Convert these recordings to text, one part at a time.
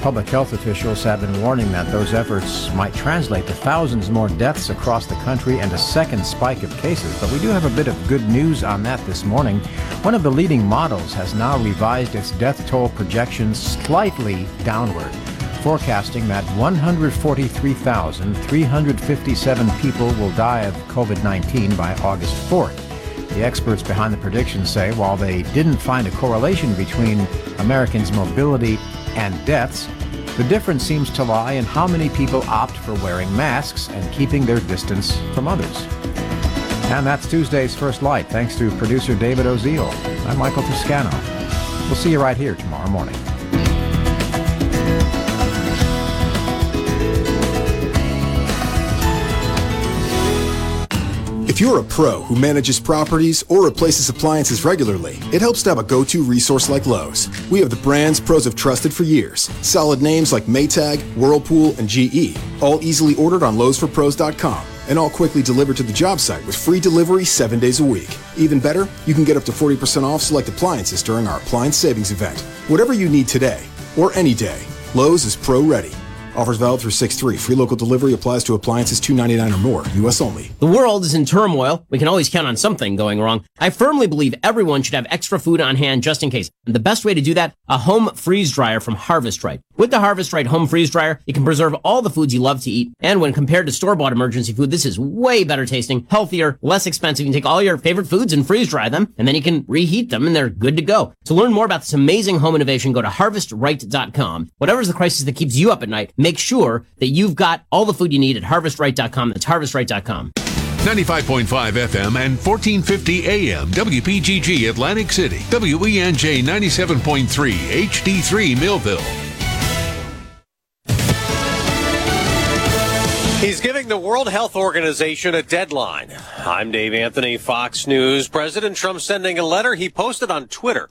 Public health officials have been warning that those efforts might translate to thousands more deaths across the country and a second spike of cases. But we do have a bit of good news on that this morning. One of the leading models has now revised its death toll projections slightly downward forecasting that 143,357 people will die of COVID 19 by August 4th. The experts behind the prediction say while they didn't find a correlation between Americans' mobility and deaths, the difference seems to lie in how many people opt for wearing masks and keeping their distance from others. And that's Tuesday's First Light, thanks to producer David Oziel. I'm Michael Toscano. We'll see you right here tomorrow morning. If you're a pro who manages properties or replaces appliances regularly, it helps to have a go-to resource like Lowe's. We have the brands pros have trusted for years. Solid names like Maytag, Whirlpool, and GE, all easily ordered on lowesforpros.com and all quickly delivered to the job site with free delivery seven days a week. Even better, you can get up to 40% off select appliances during our appliance savings event. Whatever you need today or any day, Lowe's is pro ready. Offers valid through 6-3. Free local delivery applies to appliances $2.99 or more. U.S. only. The world is in turmoil. We can always count on something going wrong. I firmly believe everyone should have extra food on hand just in case. And the best way to do that, a home freeze dryer from Harvest Right. With the Harvest Right home freeze dryer, you can preserve all the foods you love to eat. And when compared to store-bought emergency food, this is way better tasting, healthier, less expensive. You can take all your favorite foods and freeze dry them, and then you can reheat them and they're good to go. To learn more about this amazing home innovation, go to harvestright.com. Whatever's the crisis that keeps you up at night, make sure that you've got all the food you need at harvestright.com. That's harvestright.com. 95.5 FM and 1450 AM WPGG Atlantic City. WENJ 97.3 HD3 Millville. He's giving the World Health Organization a deadline. I'm Dave Anthony, Fox News. President Trump sending a letter he posted on Twitter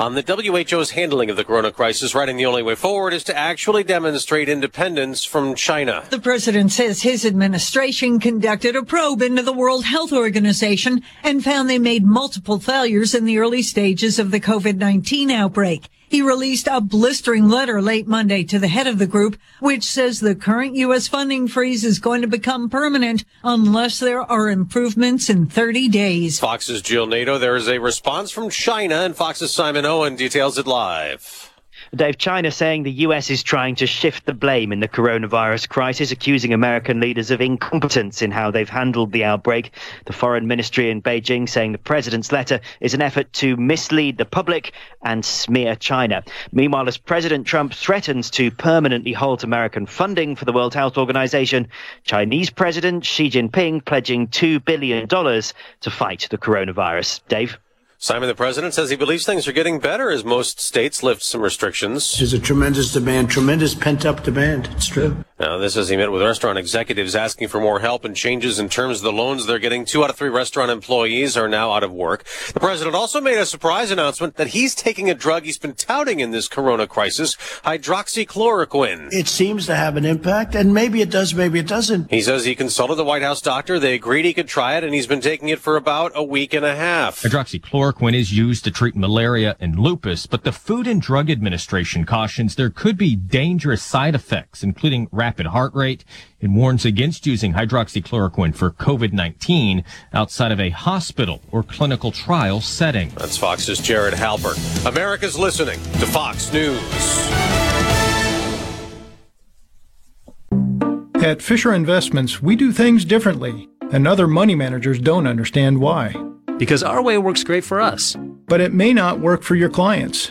on the WHO's handling of the corona crisis, writing the only way forward is to actually demonstrate independence from China. The president says his administration conducted a probe into the World Health Organization and found they made multiple failures in the early stages of the COVID-19 outbreak. He released a blistering letter late Monday to the head of the group, which says the current U.S. funding freeze is going to become permanent unless there are improvements in 30 days. Fox's Jill Nato, there is a response from China, and Fox's Simon Owen details it live. Dave, China saying the US is trying to shift the blame in the coronavirus crisis, accusing American leaders of incompetence in how they've handled the outbreak. The foreign ministry in Beijing saying the president's letter is an effort to mislead the public and smear China. Meanwhile, as President Trump threatens to permanently halt American funding for the World Health Organization, Chinese President Xi Jinping pledging $2 billion to fight the coronavirus. Dave? Simon, the president says he believes things are getting better as most states lift some restrictions. There's a tremendous demand, tremendous pent up demand. It's true. Now, this is he met with restaurant executives asking for more help and changes in terms of the loans they're getting. Two out of three restaurant employees are now out of work. The president also made a surprise announcement that he's taking a drug he's been touting in this corona crisis, hydroxychloroquine. It seems to have an impact, and maybe it does, maybe it doesn't. He says he consulted the White House doctor. They agreed he could try it, and he's been taking it for about a week and a half. Hydroxychloroquine is used to treat malaria and lupus, but the Food and Drug Administration cautions there could be dangerous side effects, including rapid heart rate. It warns against using hydroxychloroquine for COVID-19 outside of a hospital or clinical trial setting. That's Fox's Jared Halpern. America's listening to Fox News. At Fisher Investments, we do things differently, and other money managers don't understand why. Because our way works great for us. But it may not work for your clients.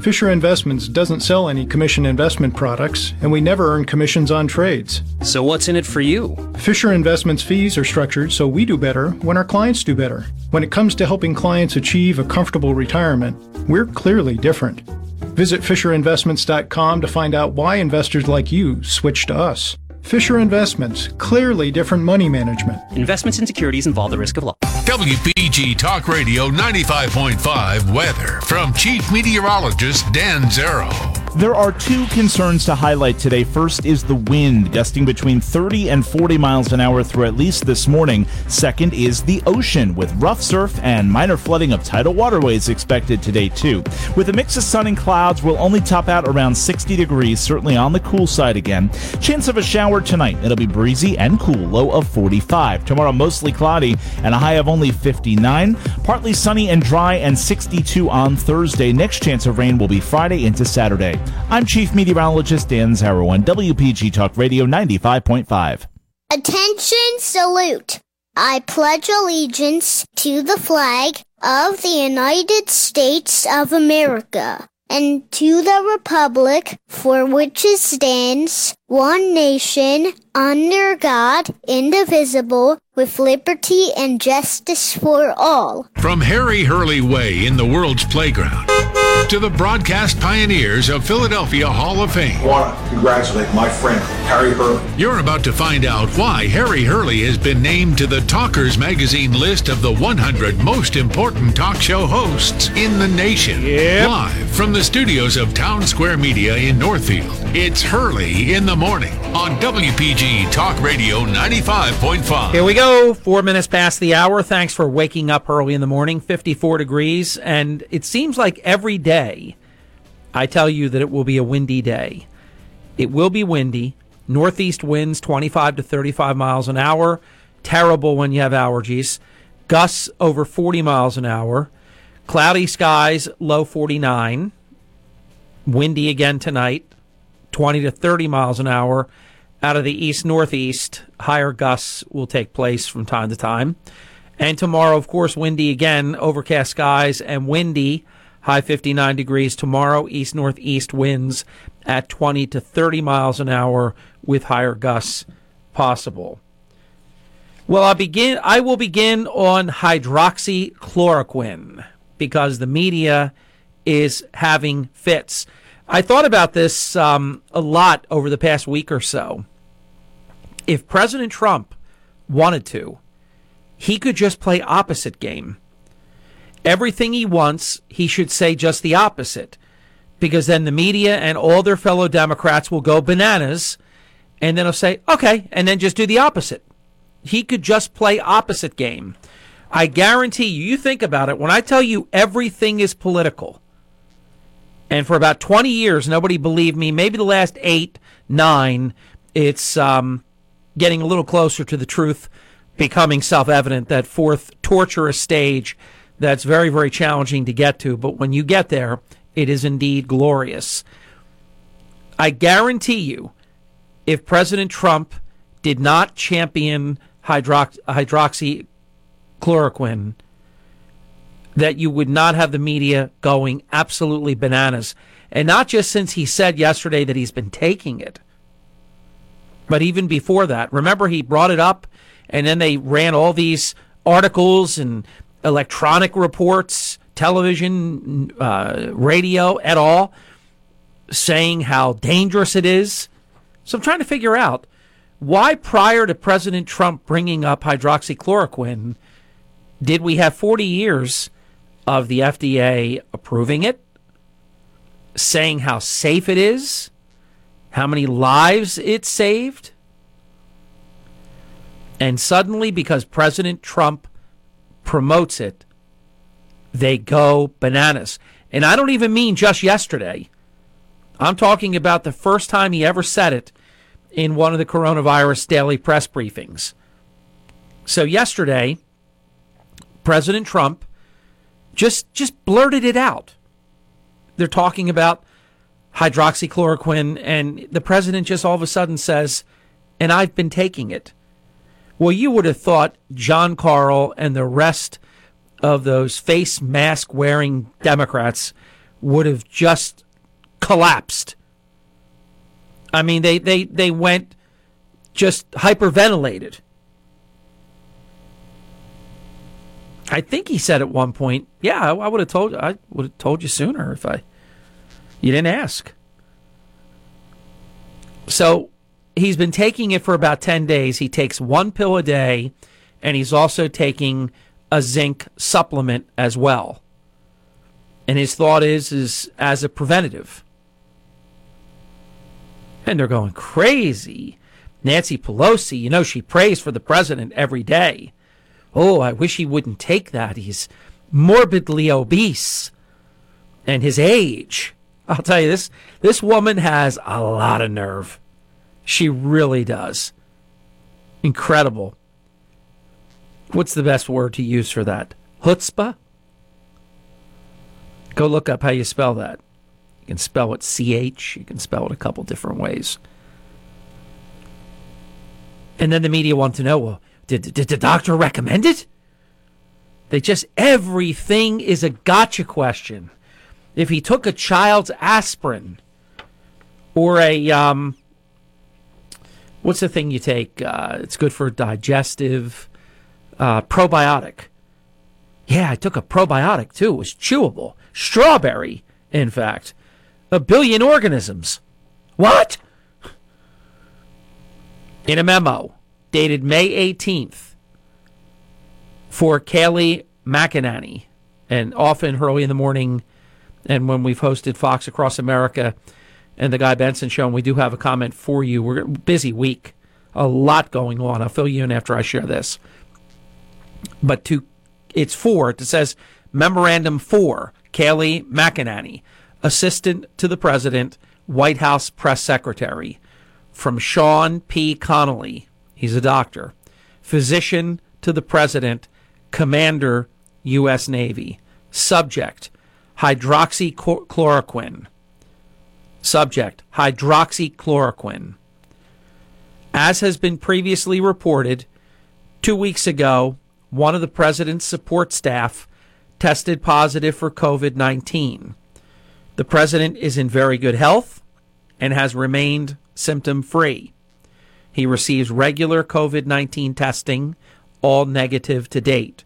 Fisher Investments doesn't sell any commission investment products, and we never earn commissions on trades. So what's in it for you? Fisher Investments fees are structured so we do better when our clients do better. When it comes to helping clients achieve a comfortable retirement, we're clearly different. Visit FisherInvestments.com to find out why investors like you switch to us. Fisher Investments, clearly different money management. Investments in securities involve the risk of loss. WPG Talk Radio 95.5 weather from Chief Meteorologist Dan Zarrow. There are two concerns to highlight today. First is the wind, gusting between 30 and 40 miles an hour through at least this morning. Second is the ocean, with rough surf and minor flooding of tidal waterways expected today, too. With a mix of sun and clouds, we'll only top out around 60 degrees, certainly on the cool side again. Chance of a shower tonight. It'll be breezy and cool, low of 45. Tomorrow, mostly cloudy and a high of only 59. Partly sunny and dry and 62 on Thursday. Next chance of rain will be Friday into Saturday. I'm Chief Meteorologist Dan Zarrow on WPG Talk Radio 95.5. Attention, salute. I pledge allegiance to the flag of the United States of America and to the republic for which it stands, one nation, under God, indivisible, with liberty and justice for all. From Harry Hurley Way in the world's playground to the broadcast pioneers of Philadelphia Hall of Fame. I want to congratulate my friend, Harry Hurley. You're about to find out why Harry Hurley has been named to the Talkers Magazine list of the 100 most important talk show hosts in the nation. Yep. Live from the studios of Town Square Media in Northfield, it's Hurley in the Morning on WPG Talk Radio 95.5. Here we go. Four minutes past the hour. Thanks for waking up early in the morning. 54 degrees. And it seems like every day I tell you that it will be a windy day. It will be windy. Northeast winds 25 to 35 miles an hour. Terrible when you have allergies. Gusts over 40 miles an hour. Cloudy skies, low 49. Windy again tonight, 20 to 30 miles an hour out of the east northeast. Higher gusts will take place from time to time. And tomorrow, of course, windy again, overcast skies and windy, high 59 degrees. Tomorrow, east northeast winds at 20 to 30 miles an hour with higher gusts possible. Well, I begin. I will begin on hydroxychloroquine because the media is having fits. I thought about this um, a lot over the past week or so. If President Trump wanted to, he could just play opposite game. Everything he wants, he should say just the opposite, because then the media and all their fellow Democrats will go bananas, and then he'll say, okay, and then just do the opposite. He could just play opposite game. I guarantee you, you think about it, when I tell you everything is political, and for about 20 years, nobody believed me. Maybe the last eight, nine, it's um, getting a little closer to the truth, becoming self evident. That fourth torturous stage that's very, very challenging to get to. But when you get there, it is indeed glorious. I guarantee you, if President Trump did not champion hydrox- hydroxychloroquine, that you would not have the media going absolutely bananas. And not just since he said yesterday that he's been taking it, but even before that. Remember, he brought it up, and then they ran all these articles and electronic reports, television, uh, radio, et al., saying how dangerous it is. So I'm trying to figure out why, prior to President Trump bringing up hydroxychloroquine, did we have 40 years of the FDA approving it, saying how safe it is, how many lives it saved? And suddenly, because President Trump promotes it, they go bananas. And I don't even mean just yesterday. I'm talking about the first time he ever said it in one of the coronavirus daily press briefings. So yesterday, President Trump just just blurted it out. They're talking about hydroxychloroquine, and the president just all of a sudden says, and I've been taking it. Well, you would have thought Jon Karl and the rest of those face mask wearing Democrats would have just collapsed. I mean, they, they, they went just hyperventilated. I think he said at one point, "Yeah, I, I would have told I would have told you sooner if I you didn't ask." So he's been taking it for about 10 days. He takes one pill a day, and he's also taking a zinc supplement as well. And his thought is, is as a preventative. And they're going crazy. Nancy Pelosi, you know, she prays for the president every day. Oh, I wish he wouldn't take that. He's morbidly obese. And his age. I'll tell you this this woman has a lot of nerve. She really does. Incredible. What's the best word to use for that? Chutzpah? Go look up how you spell that. You can spell it CH, you can spell it a couple different ways. And then the media want to know well, did, did the doctor recommend it? They just, everything is a gotcha question. If he took a child's aspirin or a, um, what's the thing you take? Uh, it's good for digestive, uh, probiotic. Yeah, I took a probiotic too. It was chewable. Strawberry, in fact. A billion organisms. What? In a memo dated May 18th for Kayleigh McEnany, and often early in the morning, and when we've hosted Fox Across America and the Guy Benson Show, and we do have a comment for you. We're busy week, a lot going on. I'll fill you in after I share this. But to it's for it says memorandum for Kayleigh McEnany, assistant to the president, White House press secretary, from Sean P. Conley. He's a doctor, physician to the president, commander, U.S. Navy. Subject hydroxychloroquine. Subject hydroxychloroquine. As has been previously reported, two weeks ago, one of the president's support staff tested positive for COVID 19. The president is in very good health and has remained symptom free. He receives regular COVID 19 testing, all negative to date.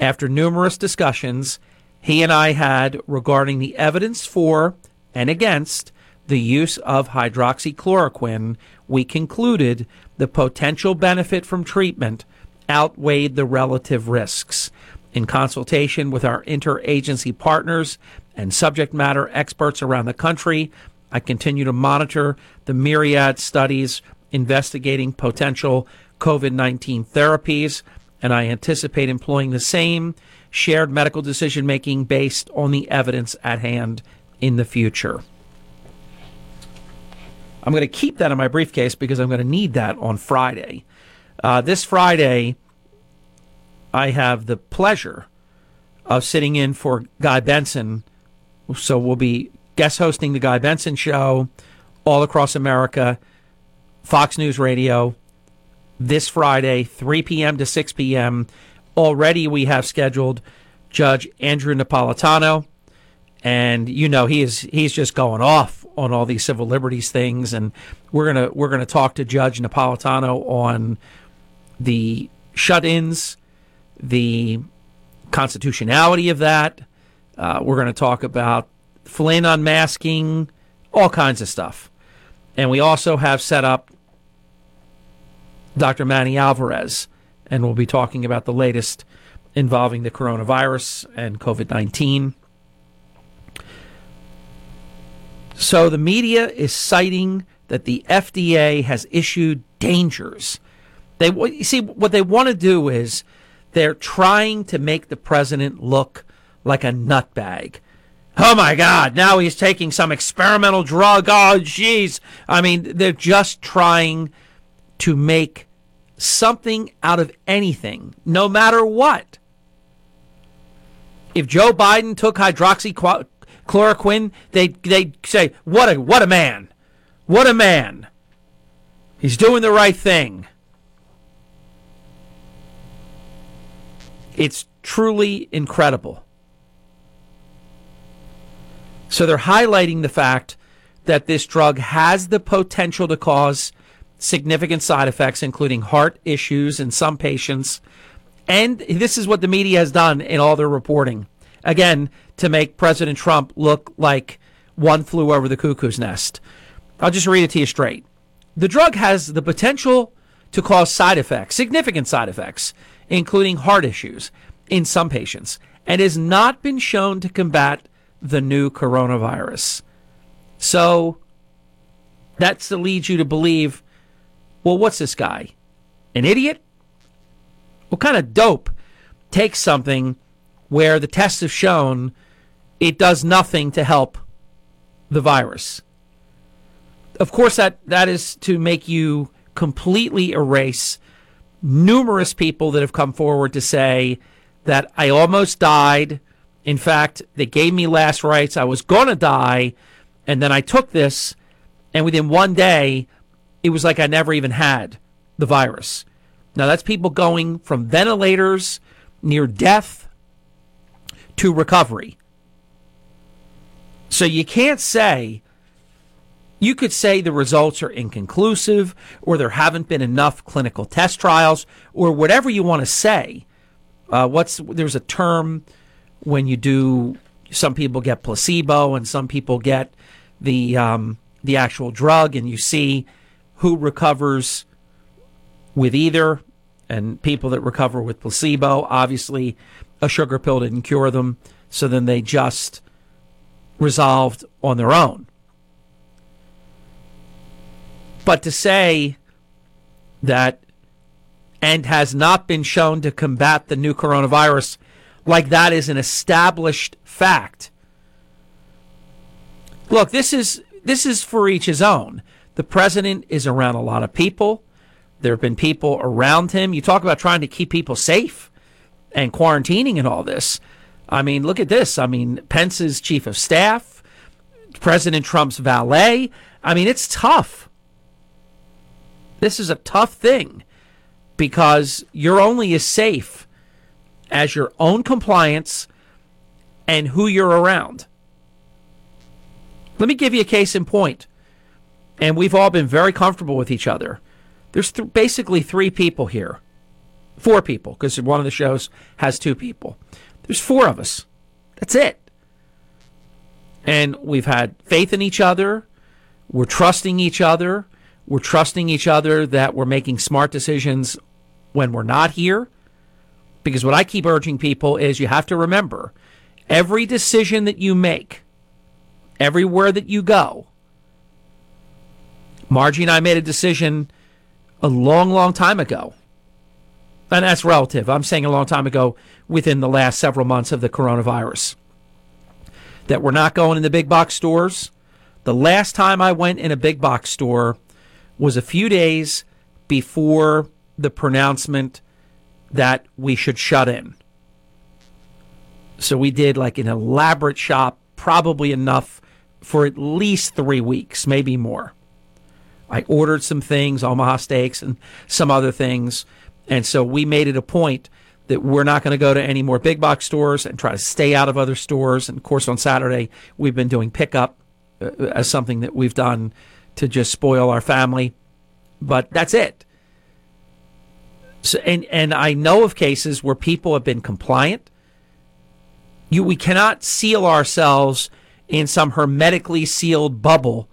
After numerous discussions he and I had regarding the evidence for and against the use of hydroxychloroquine, we concluded the potential benefit from treatment outweighed the relative risks. In consultation with our interagency partners and subject matter experts around the country, I continue to monitor the myriad studies investigating potential COVID 19 therapies, and I anticipate employing the same shared medical decision making based on the evidence at hand in the future. I'm going to keep that in my briefcase because I'm going to need that on Friday. Uh, this Friday, I have the pleasure of sitting in for Guy Benson. So we'll be guest hosting the Guy Benson show all across America, Fox News Radio, this Friday, 3 p.m. to 6 p.m. Already we have scheduled Judge Andrew Napolitano, and you know he is he's just going off on all these civil liberties things, and we're gonna we're gonna talk to Judge Napolitano on the shut-ins, the constitutionality of that. Uh, we're going to talk about Flynn unmasking, all kinds of stuff, and we also have set up Dr. Manny Alvarez, and we'll be talking about the latest involving the coronavirus and COVID 19. So the media is citing that the FDA has issued dangers. They you see what they want to do is they're trying to make the president look like a nutbag. Oh my God! Now he's taking some experimental drug. Oh, jeez. I mean, they're just trying to make something out of anything, no matter what. If Joe Biden took hydroxychloroquine Chloroquine, they'd say, "What a what a man, what a man." He's doing the right thing. It's truly incredible. So they're highlighting the fact that this drug has the potential to cause significant side effects, including heart issues in some patients. And this is what the media has done in all their reporting. Again, to make President Trump look like one flew over the cuckoo's nest. I'll just read it to you straight. The drug has the potential to cause side effects, significant side effects, including heart issues in some patients, and has not been shown to combat the new coronavirus. So that's to lead you to believe well, what's this guy? An idiot? What kind of dope takes something where the tests have shown it does nothing to help the virus? Of course, that, that is to make you completely erase numerous people that have come forward to say that I almost died. In fact, they gave me last rites. I was going to die. And then I took this, and within one day, it was like I never even had the virus. Now, that's people going from ventilators, near death, to recovery. So you can't say, you could say the results are inconclusive, or there haven't been enough clinical test trials, or whatever you want to say. Uh, what's there's a term when you do. Some people get placebo, and some people get the um, the actual drug, and you see who recovers with either, and people that recover with placebo. Obviously, a sugar pill didn't cure them, so then they just resolved on their own. But to say that and has not been shown to combat the new coronavirus like that is an established fact. Look, this is this is for each his own. The president is around a lot of people. There have been people around him. You talk about trying to keep people safe and quarantining and all this. I mean, look at this. I mean, Pence's chief of staff, President Trump's valet. I mean, it's tough. This is a tough thing because you're only as safe as your own compliance and who you're around. Let me give you a case in point and we've all been very comfortable with each other. There's th- basically three people here, four people, because one of the shows has two people. There's four of us. That's it. And we've had faith in each other. We're trusting each other. We're trusting each other that we're making smart decisions when we're not here. Because what I keep urging people is you have to remember every decision that you make, everywhere that you go, Margie and I made a decision a long, long time ago. And that's relative. I'm saying a long time ago within the last several months of the coronavirus. That we're not going in the big box stores. The last time I went in a big box store was a few days before the pronouncement that we should shut in. So we did like an elaborate shop, probably enough for at least three weeks, maybe more. I ordered some things, Omaha steaks and some other things. And so we made it a point that we're not going to go to any more big box stores and try to stay out of other stores. And of course, on Saturday, we've been doing pickup uh, as something that we've done to just spoil our family. But that's it. So, and, and I know of cases where people have been compliant. You, we cannot seal ourselves in some hermetically sealed bubble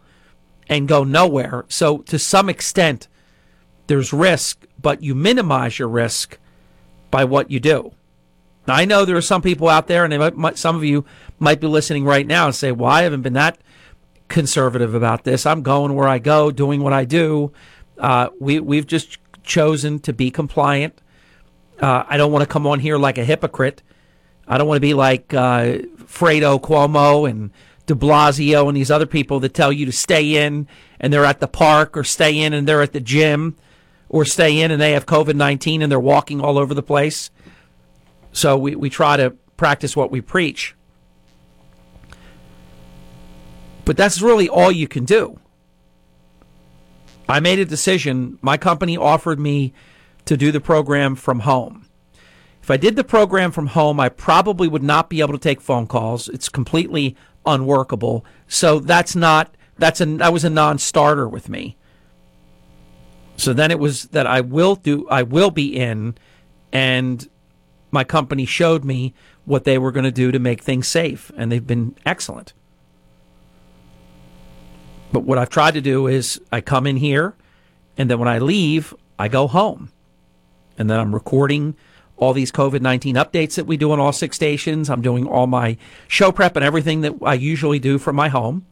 and go nowhere. So, to some extent, there's risk, but you minimize your risk by what you do. Now, I know there are some people out there, and might, some of you might be listening right now and say, Well, I haven't been that conservative about this. I'm going where I go, doing what I do. Uh, we, we've just chosen to be compliant. Uh, I don't want to come on here like a hypocrite. I don't want to be like uh, Fredo Cuomo and de Blasio and these other people that tell you to stay in and they're at the park or stay in and they're at the gym or stay in and they have COVID 19 and they're walking all over the place. So we, we try to practice what we preach. But that's really all you can do. I made a decision. My company offered me to do the program from home. If I did the program from home, I probably would not be able to take phone calls. It's completely unworkable. So that's not that's a that was a non-starter with me. So then it was that I will do I will be in and my company showed me what they were going to do to make things safe and they've been excellent. But what I've tried to do is I come in here and then when I leave, I go home. And then I'm recording all these COVID 19 updates that we do on all six stations. I'm doing all my show prep and everything that I usually do from my home.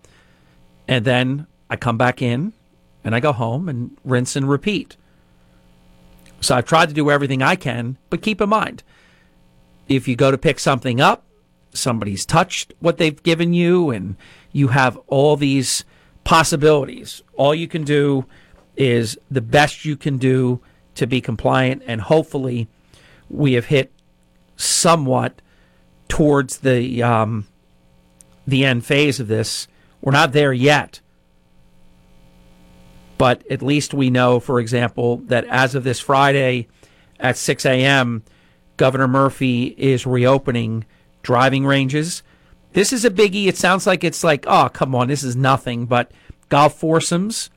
And then I come back in and I go home and rinse and repeat. So I've tried to do everything I can, but keep in mind if you go to pick something up, somebody's touched what they've given you, and you have all these possibilities. All you can do is the best you can do to be compliant, and hopefully, we have hit somewhat towards the um, the end phase of this. We're not there yet, but at least we know, for example, that as of this Friday at 6 a.m., Governor Murphy is reopening driving ranges. This is a biggie. It sounds like it's like, oh, come on, this is nothing, but golf foursomes,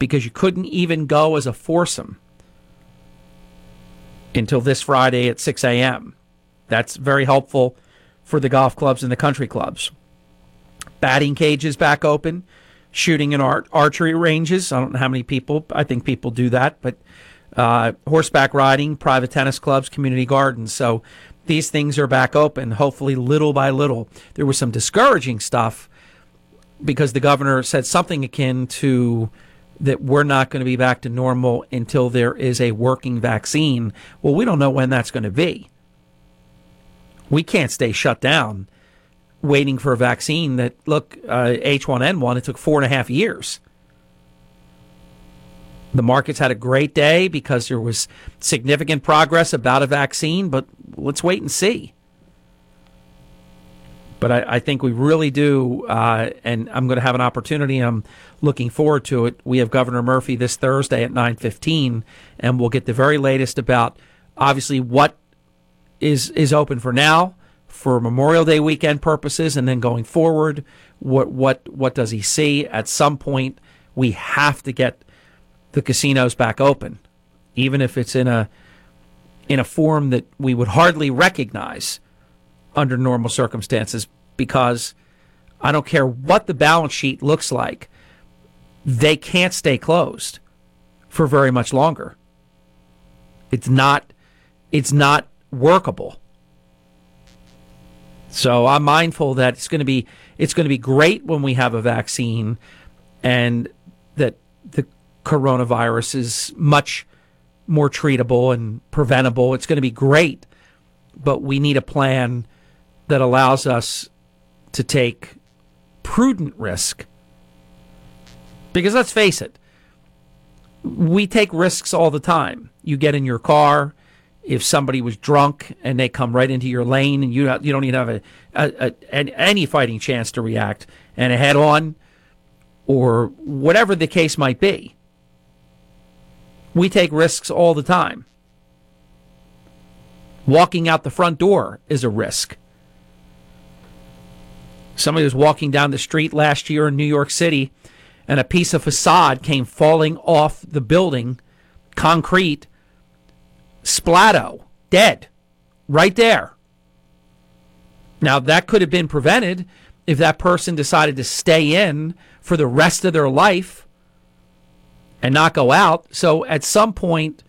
because you couldn't even go as a foursome until this Friday at 6 a.m. That's very helpful for the golf clubs and the country clubs. Batting cages back open, shooting and archery ranges. I don't know how many people, I think people do that, but uh, horseback riding, private tennis clubs, community gardens. So these things are back open, hopefully, little by little. There was some discouraging stuff because the governor said something akin to that we're not going to be back to normal until there is a working vaccine. Well, we don't know when that's going to be. We can't stay shut down waiting for a vaccine that, look, uh, H1N1, it took four and a half years. The markets had a great day because there was significant progress about a vaccine, but let's wait and see. But I, I think we really do, uh, and I'm going to have an opportunity. I'm looking forward to it. We have Governor Murphy this Thursday at 9:15, and we'll get the very latest about obviously what is is open for now for Memorial Day weekend purposes, and then going forward, what what what does he see? At some point, we have to get the casinos back open, even if it's in a in a form that we would hardly recognize under normal circumstances, because I don't care what the balance sheet looks like, they can't stay closed for very much longer. It's not it's not workable. So I'm mindful that it's going to be it's going to be great when we have a vaccine and that the coronavirus is much more treatable and preventable. It's going to be great, but we need a plan that allows us to take prudent risk. Because let's face it, we take risks all the time. You get in your car, if somebody was drunk and they come right into your lane and you you don't even have a, a, a any fighting chance to react and a head on or whatever the case might be. We take risks all the time. Walking out the front door is a risk. Somebody was walking down the street last year in New York City and a piece of facade came falling off the building, concrete Splatto, dead, right there. Now, that could have been prevented if that person decided to stay in for the rest of their life and not go out. So, at some point,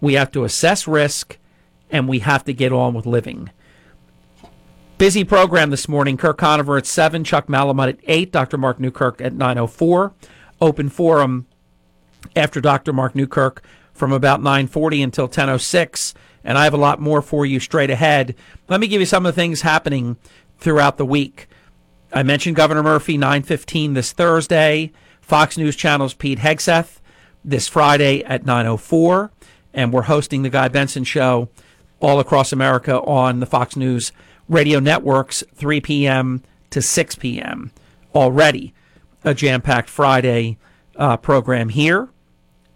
we have to assess risk and we have to get on with living. Busy program this morning. Kirk Conover at 7, Chuck Malamud at 8, Dr. Mark Newkirk at 9.04. Open forum after Dr. Mark Newkirk from about 9:40 until 10:06 and I have a lot more for you straight ahead. Let me give you some of the things happening throughout the week. I mentioned Governor Murphy 9:15 this Thursday, Fox News Channel's Pete Hegseth this Friday at 9:04 and we're hosting the Guy Benson show all across America on the Fox News radio networks 3 p.m. to 6 p.m. already. a jam packed Friday uh, program here,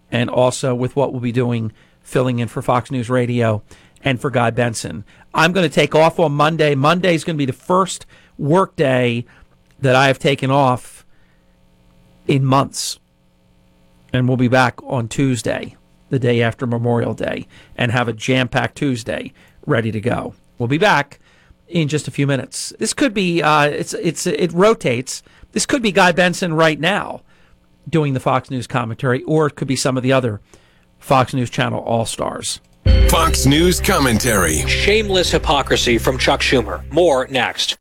and also with what we'll be doing filling in for Fox News Radio and for Guy Benson. I'm going to take off on Monday. Monday is going to be the first work day that I have taken off in months. And we'll be back on Tuesday, the day after Memorial Day, and have a jam packed Tuesday ready to go. We'll be back in just a few minutes. This could be uh, it's it's it rotates. This could be Guy Benson right now doing the Fox News commentary, or it could be some of the other Fox News Channel All Stars. Fox News commentary. Shameless hypocrisy from Chuck Schumer. More next.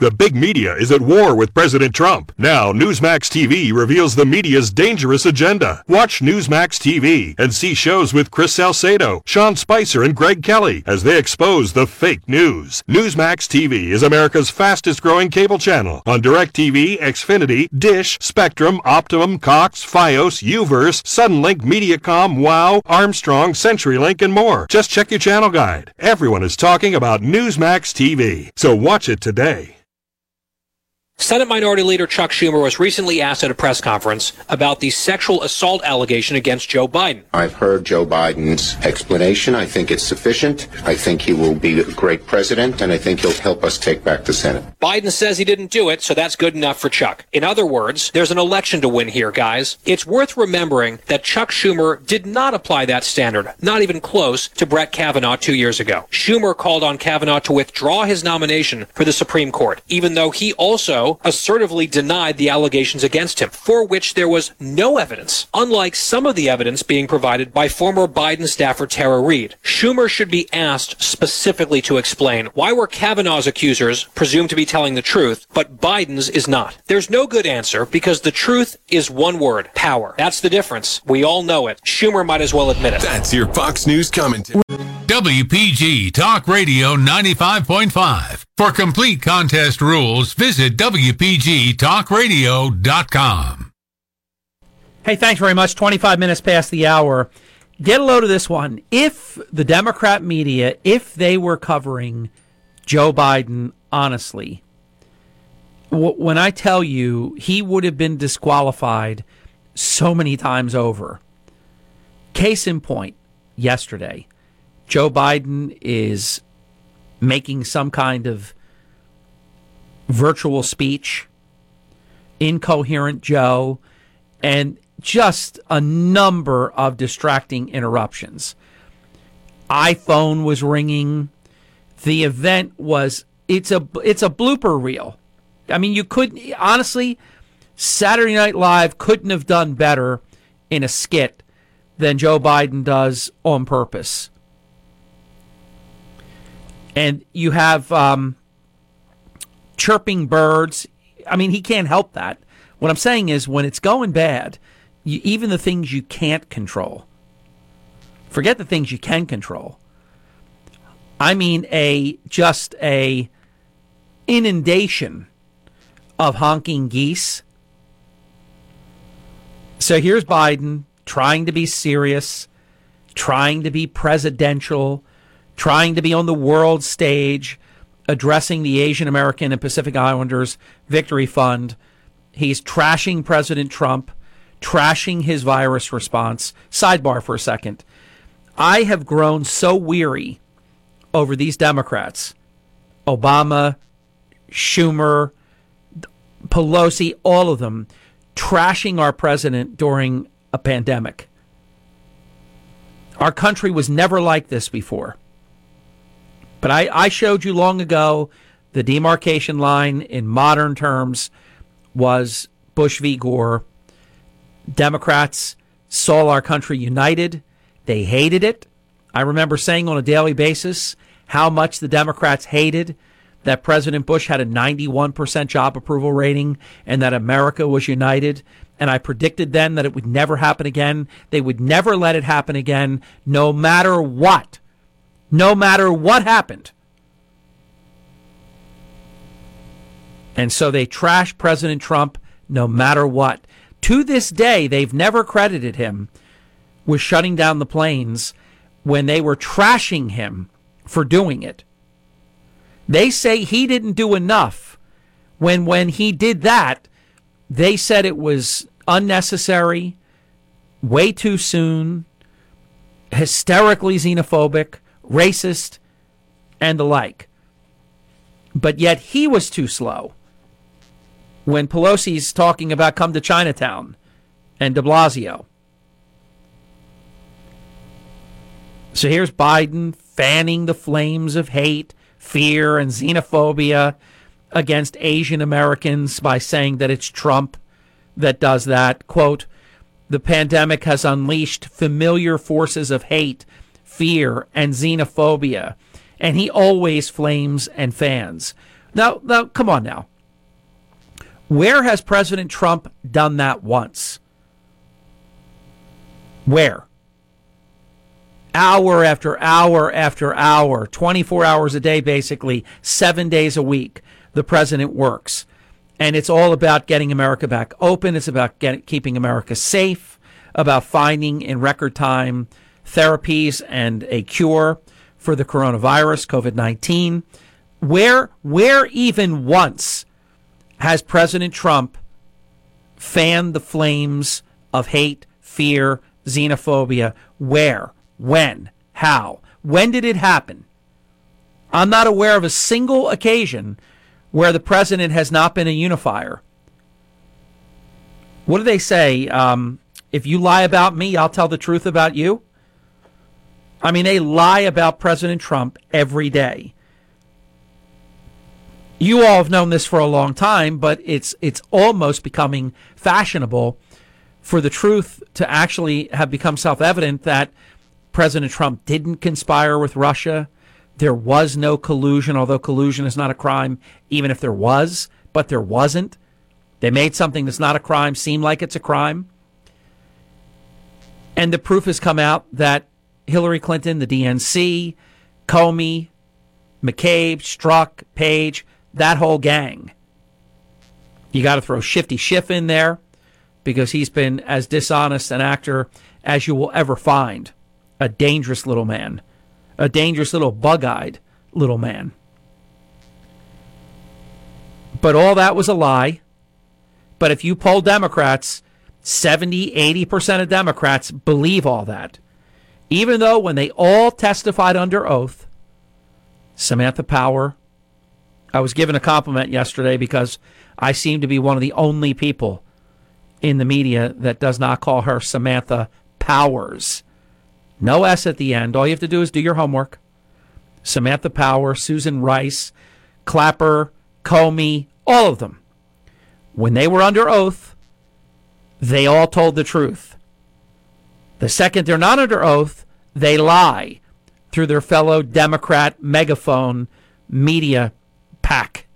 The big media is at war with President Trump. Now, Newsmax TV reveals the media's dangerous agenda. Watch Newsmax TV and see shows with Chris Salcedo, Sean Spicer, and Greg Kelly as they expose the fake news. Newsmax TV is America's fastest growing cable channel on DirecTV, Xfinity, Dish, Spectrum, Optimum, Cox, Fios, Uverse, Suddenlink, Mediacom, Wow, Armstrong, CenturyLink, and more. Just check your channel guide. Everyone is talking about Newsmax TV, so watch it today. Senate Minority Leader Chuck Schumer was recently asked at a press conference about the sexual assault allegation against Joe Biden. I've heard Joe Biden's explanation. I think it's sufficient. I think he will be a great president, and I think he'll help us take back the Senate. Biden says he didn't do it, so that's good enough for Chuck. In other words, there's an election to win here, guys. It's worth remembering that Chuck Schumer did not apply that standard, not even close, to Brett Kavanaugh two years ago. Schumer called on Kavanaugh to withdraw his nomination for the Supreme Court, even though he also assertively denied the allegations against him, for which there was no evidence, unlike some of the evidence being provided by former Biden staffer Tara Reade. Schumer should be asked specifically to explain why were Kavanaugh's accusers presumed to be telling the truth, but Biden's is not. There's no good answer because the truth is one word, power. That's the difference. We all know it. Schumer might as well admit it. That's your Fox News commentary. WPG Talk Radio 95.5. For complete contest rules, visit WPGTalkRadio.com. Hey, thanks very much. 25 minutes past the hour. Get a load of this one. If the Democrat media, if they were covering Joe Biden honestly, w- when I tell you he would have been disqualified so many times over. Case in point, yesterday, Joe Biden is making some kind of virtual speech, incoherent Joe, and just a number of distracting interruptions. iPhone was ringing. The event was it's a it's a blooper reel. I mean, you couldn't honestly Saturday Night Live couldn't have done better in a skit than Joe Biden does on purpose and you have um, chirping birds. I mean, he can't help that. What I'm saying is, when it's going bad, you, even the things you can't control, forget the things you can control. I mean, a just a inundation of honking geese. So here's Biden trying to be serious, trying to be presidential trying to be on the world stage, addressing the Asian American and Pacific Islanders Victory Fund. He's trashing President Trump, trashing his virus response. Sidebar for a second. I have grown so weary over these Democrats Obama, Schumer, Pelosi, all of them trashing our president during a pandemic. Our country was never like this before. But I, I showed you long ago the demarcation line in modern terms was Bush v. Gore. Democrats saw our country united. They hated it. I remember saying on a daily basis how much the Democrats hated that President Bush had a 91% job approval rating and that America was united. And I predicted then that it would never happen again. They would never let it happen again, no matter what no matter what happened. And so they trash President Trump no matter what. To this day, they've never credited him with shutting down the planes when they were trashing him for doing it. They say he didn't do enough when when he did that, They said it was unnecessary, way too soon, hysterically xenophobic, racist, and the like. But yet he was too slow when Pelosi's talking about come to Chinatown and de Blasio. So here's Biden fanning the flames of hate, fear, and xenophobia against Asian Americans by saying that it's Trump that does that. Quote, the pandemic has unleashed familiar forces of hate, fear, and xenophobia. And he always flames and fans. Now, now, come on now. Where has President Trump done that once? Where? Hour after hour after hour, 24 hours a day, basically, seven days a week, the president works. And it's all about getting America back open. It's about getting, keeping America safe, about finding in record time therapies and a cure for the coronavirus, COVID 19. Where, where even once has President Trump fanned the flames of hate, fear, xenophobia? Where? When? How? When did it happen? I'm not aware of a single occasion where the president has not been a unifier. What do they say? Um, if you lie about me, I'll tell the truth about you. I mean, they lie about President Trump every day. You all have known this for a long time, but it's it's almost becoming fashionable for the truth to actually have become self-evident that President Trump didn't conspire with Russia there was no collusion, although collusion is not a crime, even if there was, but there wasn't. They made something that's not a crime seem like it's a crime. And the proof has come out that Hillary Clinton, the DNC, Comey, McCabe, Strzok, Page, that whole gang. You got to throw Shifty Schiff in there because he's been as dishonest an actor as you will ever find. A dangerous little man a dangerous little bug eyed little man. But all that was a lie. But if you poll Democrats, 70, 80% of Democrats believe all that. Even though when they all testified under oath, Samantha Power, I was given a compliment yesterday because I seem to be one of the only people in the media that does not call her Samantha Powers. No S at the end. All you have to do is do your homework. Samantha Power, Susan Rice, Clapper, Comey, all of them. When they were under oath, they all told the truth. The second they're not under oath, they lie through their fellow Democrat megaphone media pack.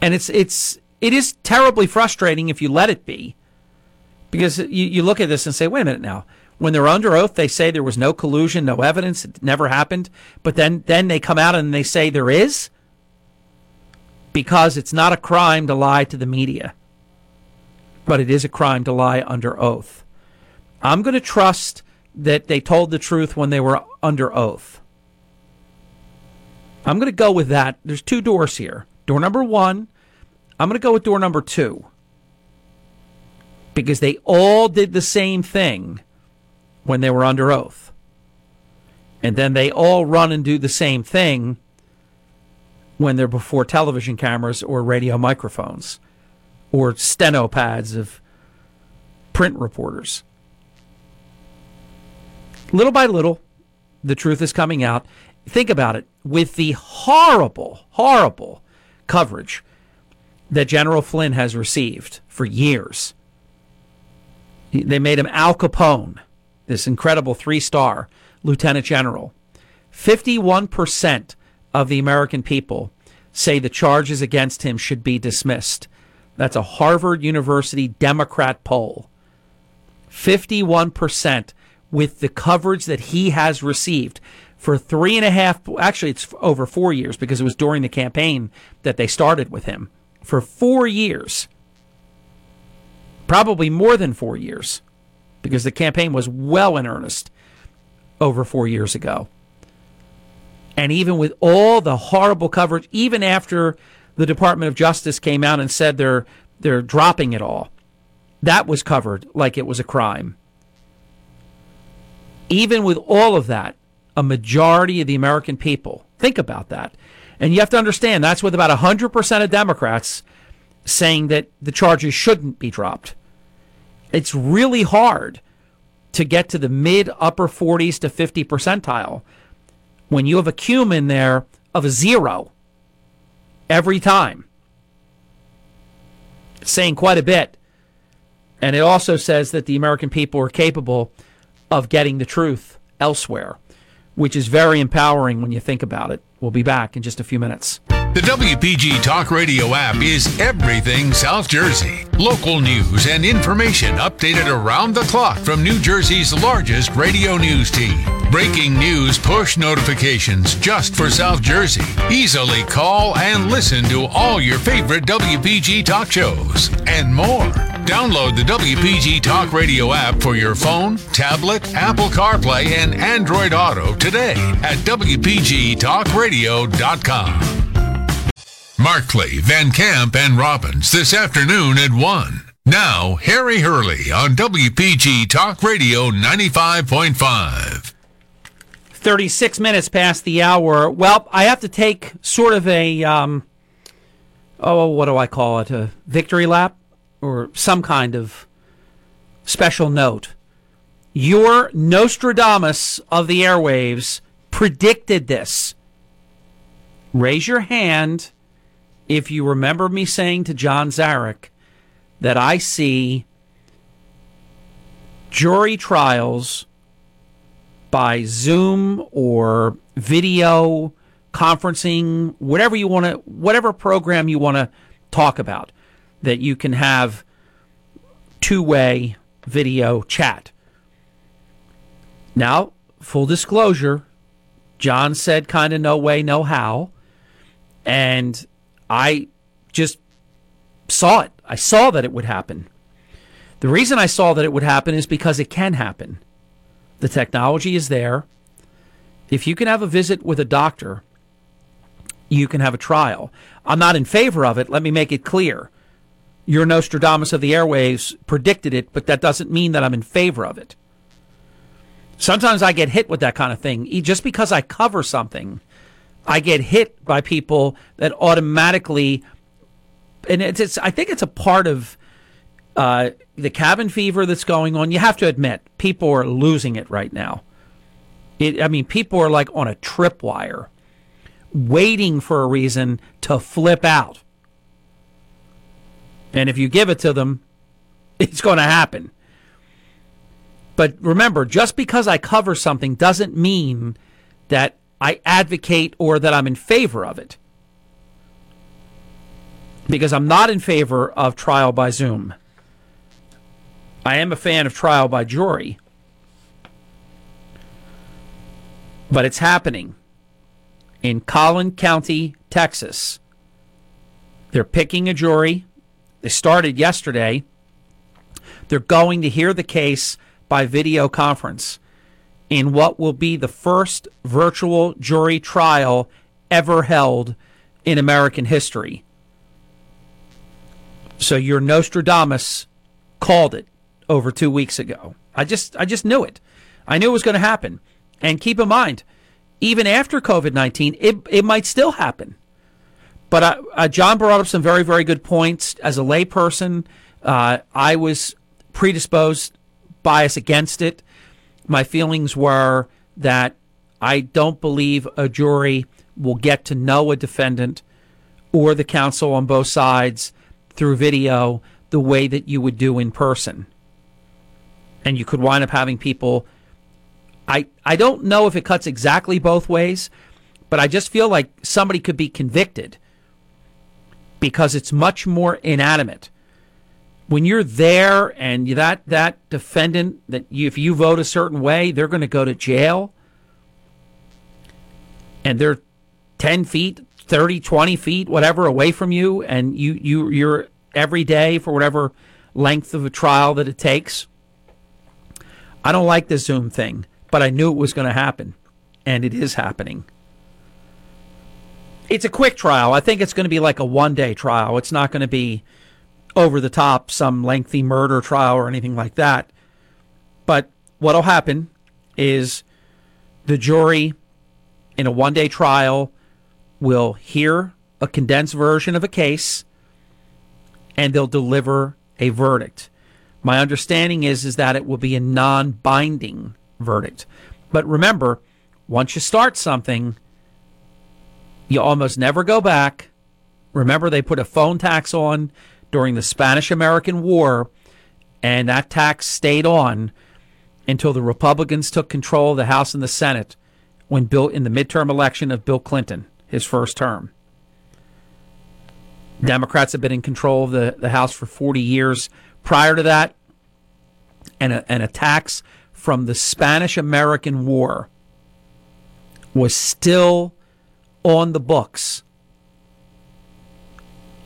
And it's it's it is terribly frustrating if you let it be because you, you look at this and say, wait a minute now. When they're under oath, they say there was no collusion, no evidence, it never happened. But then, then they come out and they say there is because it's not a crime to lie to the media, but it is a crime to lie under oath. I'm going to trust that they told the truth when they were under oath. I'm going to go with that. There's two doors here. Door number one, I'm going to go with door number two because they all did the same thing when they were under oath. And then they all run and do the same thing when they're before television cameras or radio microphones or steno pads of print reporters. Little by little, the truth is coming out. Think about it with the horrible, horrible coverage that General Flynn has received for years they made him Al Capone, this incredible three star lieutenant general. 51% of the American people say the charges against him should be dismissed. That's a Harvard University Democrat poll. 51% with the coverage that he has received for three and a half, actually, it's over four years because it was during the campaign that they started with him. For four years, probably more than four years, because the campaign was well in earnest over four years ago. And even with all the horrible coverage, even after the Department of Justice came out and said they're they're dropping it all. That was covered like it was a crime. Even with all of that, a majority of the American people think about that. And you have to understand that's with about 100% of Democrats saying that the charges shouldn't be dropped. It's really hard to get to the mid upper 40s to 50 percentile when you have a cum in there of a zero every time. Saying quite a bit. And it also says that the American people are capable of getting the truth elsewhere, which is very empowering when you think about it. We'll be back in just a few minutes. The WPG Talk Radio app is everything South Jersey. Local news and information updated around the clock from New Jersey's largest radio news team. Breaking news push notifications just for South Jersey. Easily call and listen to all your favorite WPG talk shows and more. Download the WPG Talk Radio app for your phone, tablet, Apple CarPlay, and Android Auto today at WPGTalkRadio.com. Markley, Van Camp, and Robbins this afternoon at 1. Now, Harry Hurley on WPG Talk Radio 95.5. 36 minutes past the hour. Well, I have to take sort of a, um, oh, what do I call it? A victory lap or some kind of special note. Your Nostradamus of the airwaves predicted this. Raise your hand if you remember me saying to John Zarych that I see jury trials by Zoom or video conferencing, whatever you want to, whatever program you want to talk about, that you can have two way video chat. Now, full disclosure, John said kind of no way, no how. And I just saw it. I saw that it would happen. The reason I saw that it would happen is because it can happen. The technology is there. If you can have a visit with a doctor, you can have a trial. I'm not in favor of it. Let me make it clear. Your Nostradamus of the airwaves predicted it, but that doesn't mean that I'm in favor of it. Sometimes I get hit with that kind of thing. Just because I cover something I get hit by people that automatically, and it's, it's I think it's a part of uh, the cabin fever that's going on. You have to admit, people are losing it right now. It, I mean, people are like on a tripwire, waiting for a reason to flip out. And if you give it to them, it's going to happen. But remember, just because I cover something doesn't mean that I advocate or that I'm in favor of it. Because I'm not in favor of trial by Zoom. I am a fan of trial by jury. But it's happening in Collin County, Texas. They're picking a jury. They started yesterday. They're going to hear the case by video conference in what will be the first virtual jury trial ever held in American history. So your Nostradamus called it over 2 weeks ago. I just I just knew it. I knew it was going to happen. And keep in mind, even after COVID-19, it it might still happen. But uh, John brought up some very very good points as a layperson. Uh, I was predisposed bias against it. My feelings were that I don't believe a jury will get to know a defendant or the counsel on both sides through video the way that you would do in person. And you could wind up having people. I, I don't know if it cuts exactly both ways, but I just feel like somebody could be convicted because it's much more inanimate when you're there and that that defendant that you, if you vote a certain way, they're going to go to jail, and they're ten feet, 30, 20 feet, whatever away from you, and you you you're every day for whatever length of a trial that it takes. I don't like the Zoom thing, but I knew it was going to happen, and it is happening. it's a quick trial. I think it's going to be like a one day trial. It's not going to be over the top, some lengthy murder trial or anything like that. But what'll happen is the jury in a one day trial will hear a condensed version of a case and they'll deliver a verdict. My understanding is is that it will be a non-binding verdict. But remember, once you start something, you almost never go back. Remember they put a phone tax on during the Spanish American War and that tax stayed on until the Republicans took control of the House and the Senate when Bill in the midterm election of Bill Clinton, his first term. Democrats have been in control of the, the House for 40 years prior to that, and a, and a tax from the Spanish American War was still on the books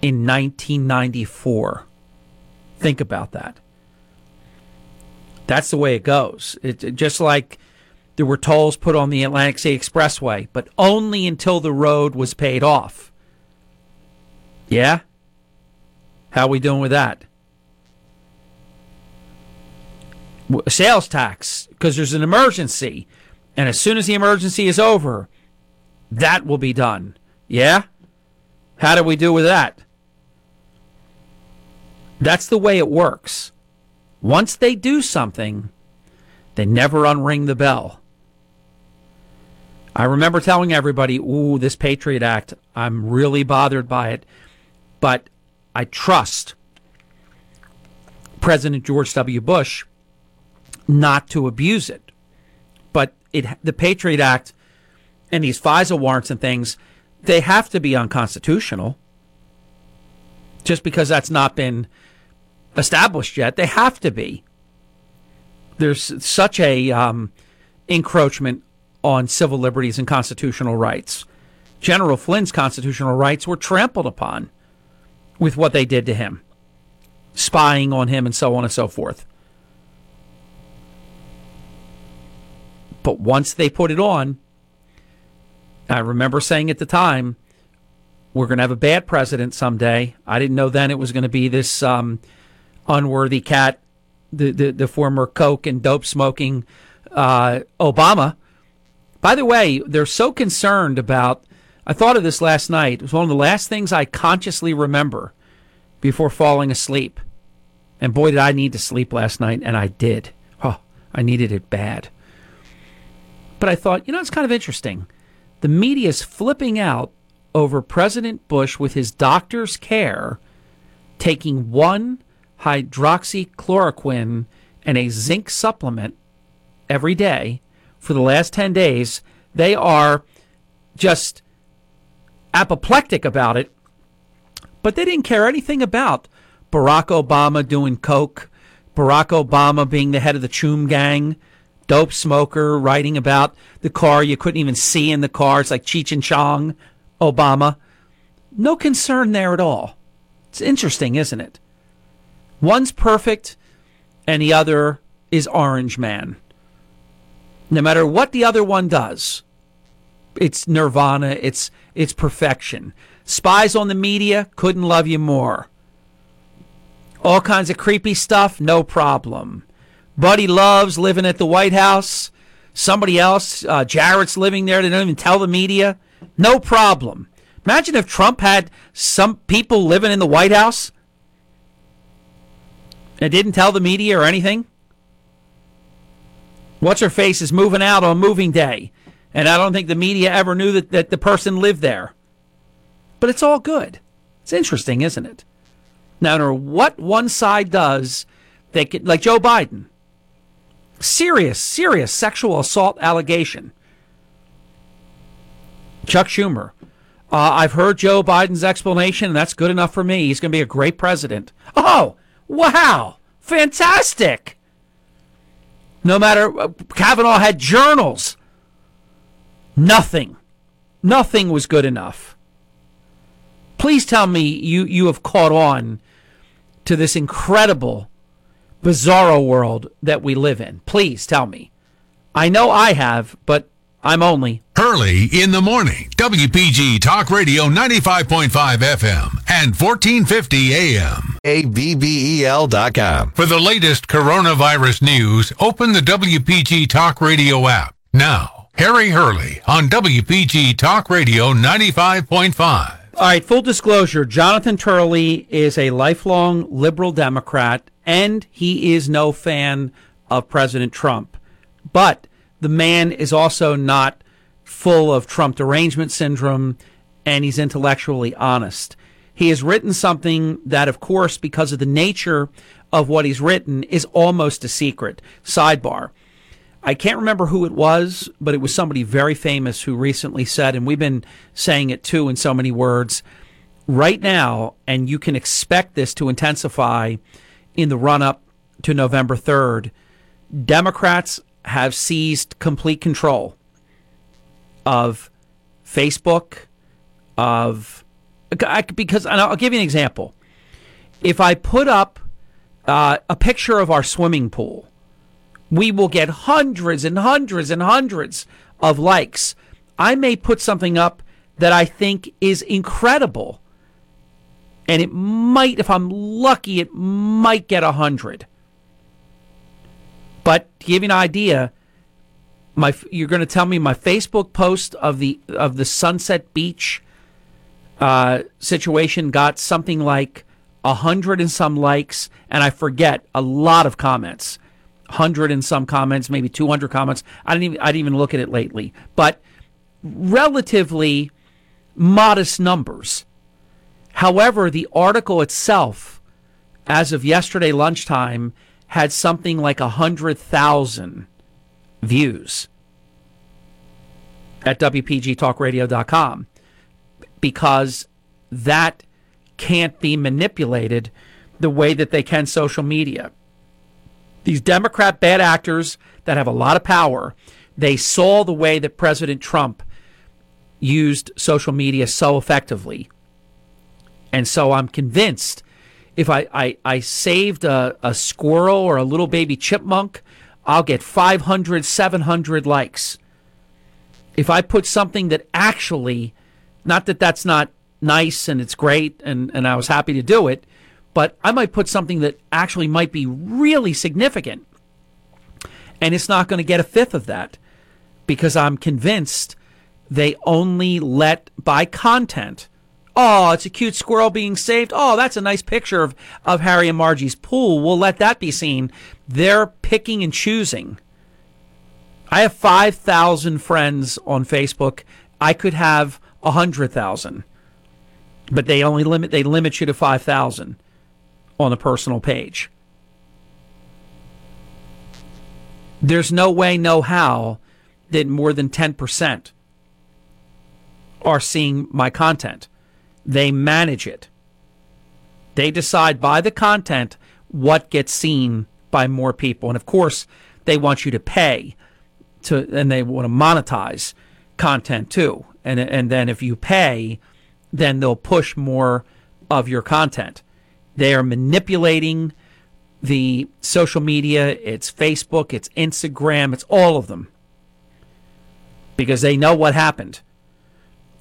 in 1994. Think about that. That's the way it goes. It, just like there were tolls put on the Atlantic City Expressway, but only until the road was paid off. Yeah? How we doing with that? Sales tax, because there's an emergency. And as soon as the emergency is over, that will be done. Yeah? How do we do with that? That's the way it works. Once they do something, they never unring the bell. I remember telling everybody, ooh, this Patriot Act, I'm really bothered by it. But I trust President George W. Bush not to abuse it. But it, the Patriot Act and these FISA warrants and things, they have to be unconstitutional. Just because that's not been established yet, they have to be. There's such a um, encroachment on civil liberties and constitutional rights. General Flynn's constitutional rights were trampled upon with what they did to him, spying on him, and so on and so forth. But once they put it on, I remember saying at the time, we're going to have a bad president someday. I didn't know then it was going to be this um, unworthy cat, the, the, the former coke and dope smoking uh, Obama. By the way, they're so concerned about. I thought of this last night. It was one of the last things I consciously remember before falling asleep. And boy, did I need to sleep last night, and I did. Oh, I needed it bad. But I thought, you know, it's kind of interesting. The media is flipping out over President Bush with his doctor's care taking one hydroxychloroquine and a zinc supplement every day for the last 10 days. They are just apoplectic about it, but they didn't care anything about Barack Obama doing coke, Barack Obama being the head of the Choom Gang, dope smoker, writing about the car you couldn't even see in the car. It's like Cheech and Chong, Obama. No concern there at all. It's interesting, isn't it? One's perfect and the other is Orange Man. No matter what the other one does, it's nirvana, it's it's perfection. Spies on the media couldn't love you more. All kinds of creepy stuff, no problem. Buddy loves living at the White House. Somebody else, uh, Jared's living there. They don't even tell the media. No problem. Imagine if Trump had some people living in the White House and didn't tell the media or anything. What's her face is moving out on moving day. And I don't think the media ever knew that, that the person lived there. But it's all good. It's interesting, isn't it? Now, no matter what one side does, they can, like Joe Biden, serious, serious sexual assault allegation. Chuck Schumer. Uh, I've heard Joe Biden's explanation, and that's good enough for me. He's going to be a great president. Oh, wow. Fantastic. No matter, uh, Kavanaugh had journals. Nothing. Nothing was good enough. Please tell me you, you have caught on to this incredible bizarro world that we live in. Please tell me. I know I have, but I'm only Hurley in the morning. WPG Talk Radio 95.5 FM and 1450 AM. ABBEL.com. For the latest coronavirus news, open the WPG Talk Radio app. Now, Harry Hurley on WPG Talk Radio 95.5. All right, full disclosure Jonathan Turley is a lifelong liberal Democrat, and he is no fan of President Trump. But the man is also not full of Trump derangement syndrome, and he's intellectually honest. He has written something that, of course, because of the nature of what he's written, is almost a secret. Sidebar. I can't remember who it was, but it was somebody very famous who recently said, and we've been saying it too in so many words, right now, and you can expect this to intensify in the run up to November 3rd, Democrats have seized complete control of Facebook, of because I'll give you an example. If I put up uh, a picture of our swimming pool, we will get hundreds and hundreds and hundreds of likes. I may put something up that I think is incredible. And it might, if I'm lucky, it might get a hundred. But to give you an idea, my you're going to tell me my Facebook post of the of the Sunset Beach uh, situation got something like a hundred and some likes, and I forget a lot of comments, hundred and some comments, maybe two hundred comments. I didn't even I didn't even look at it lately, but relatively modest numbers. However, the article itself, as of yesterday lunchtime, had something like a hundred thousand views at WPGTalkRadio.com because that can't be manipulated the way that they can social media. These Democrat bad actors that have a lot of power, they saw the way that President Trump used social media so effectively. And so I'm convinced if I, I, I saved a, a squirrel or a little baby chipmunk, I'll get 500, 700 likes. If I put something that actually, not that that's not nice and it's great and, and I was happy to do it, but I might put something that actually might be really significant. And it's not going to get a fifth of that because I'm convinced they only let by content. Oh, it's a cute squirrel being saved. Oh, that's a nice picture of, of Harry and Margie's pool. We'll let that be seen. They're picking and choosing. I have 5,000 friends on Facebook. I could have 100,000. But they only limit they limit you to 5,000 on a personal page. There's no way, no how that more than 10% are seeing my content. They manage it. They decide by the content what gets seen by more people. And of course, they want you to pay to and they want to monetize content too. And and then if you pay, then they'll push more of your content. They are manipulating the social media, it's Facebook, it's Instagram, it's all of them. Because they know what happened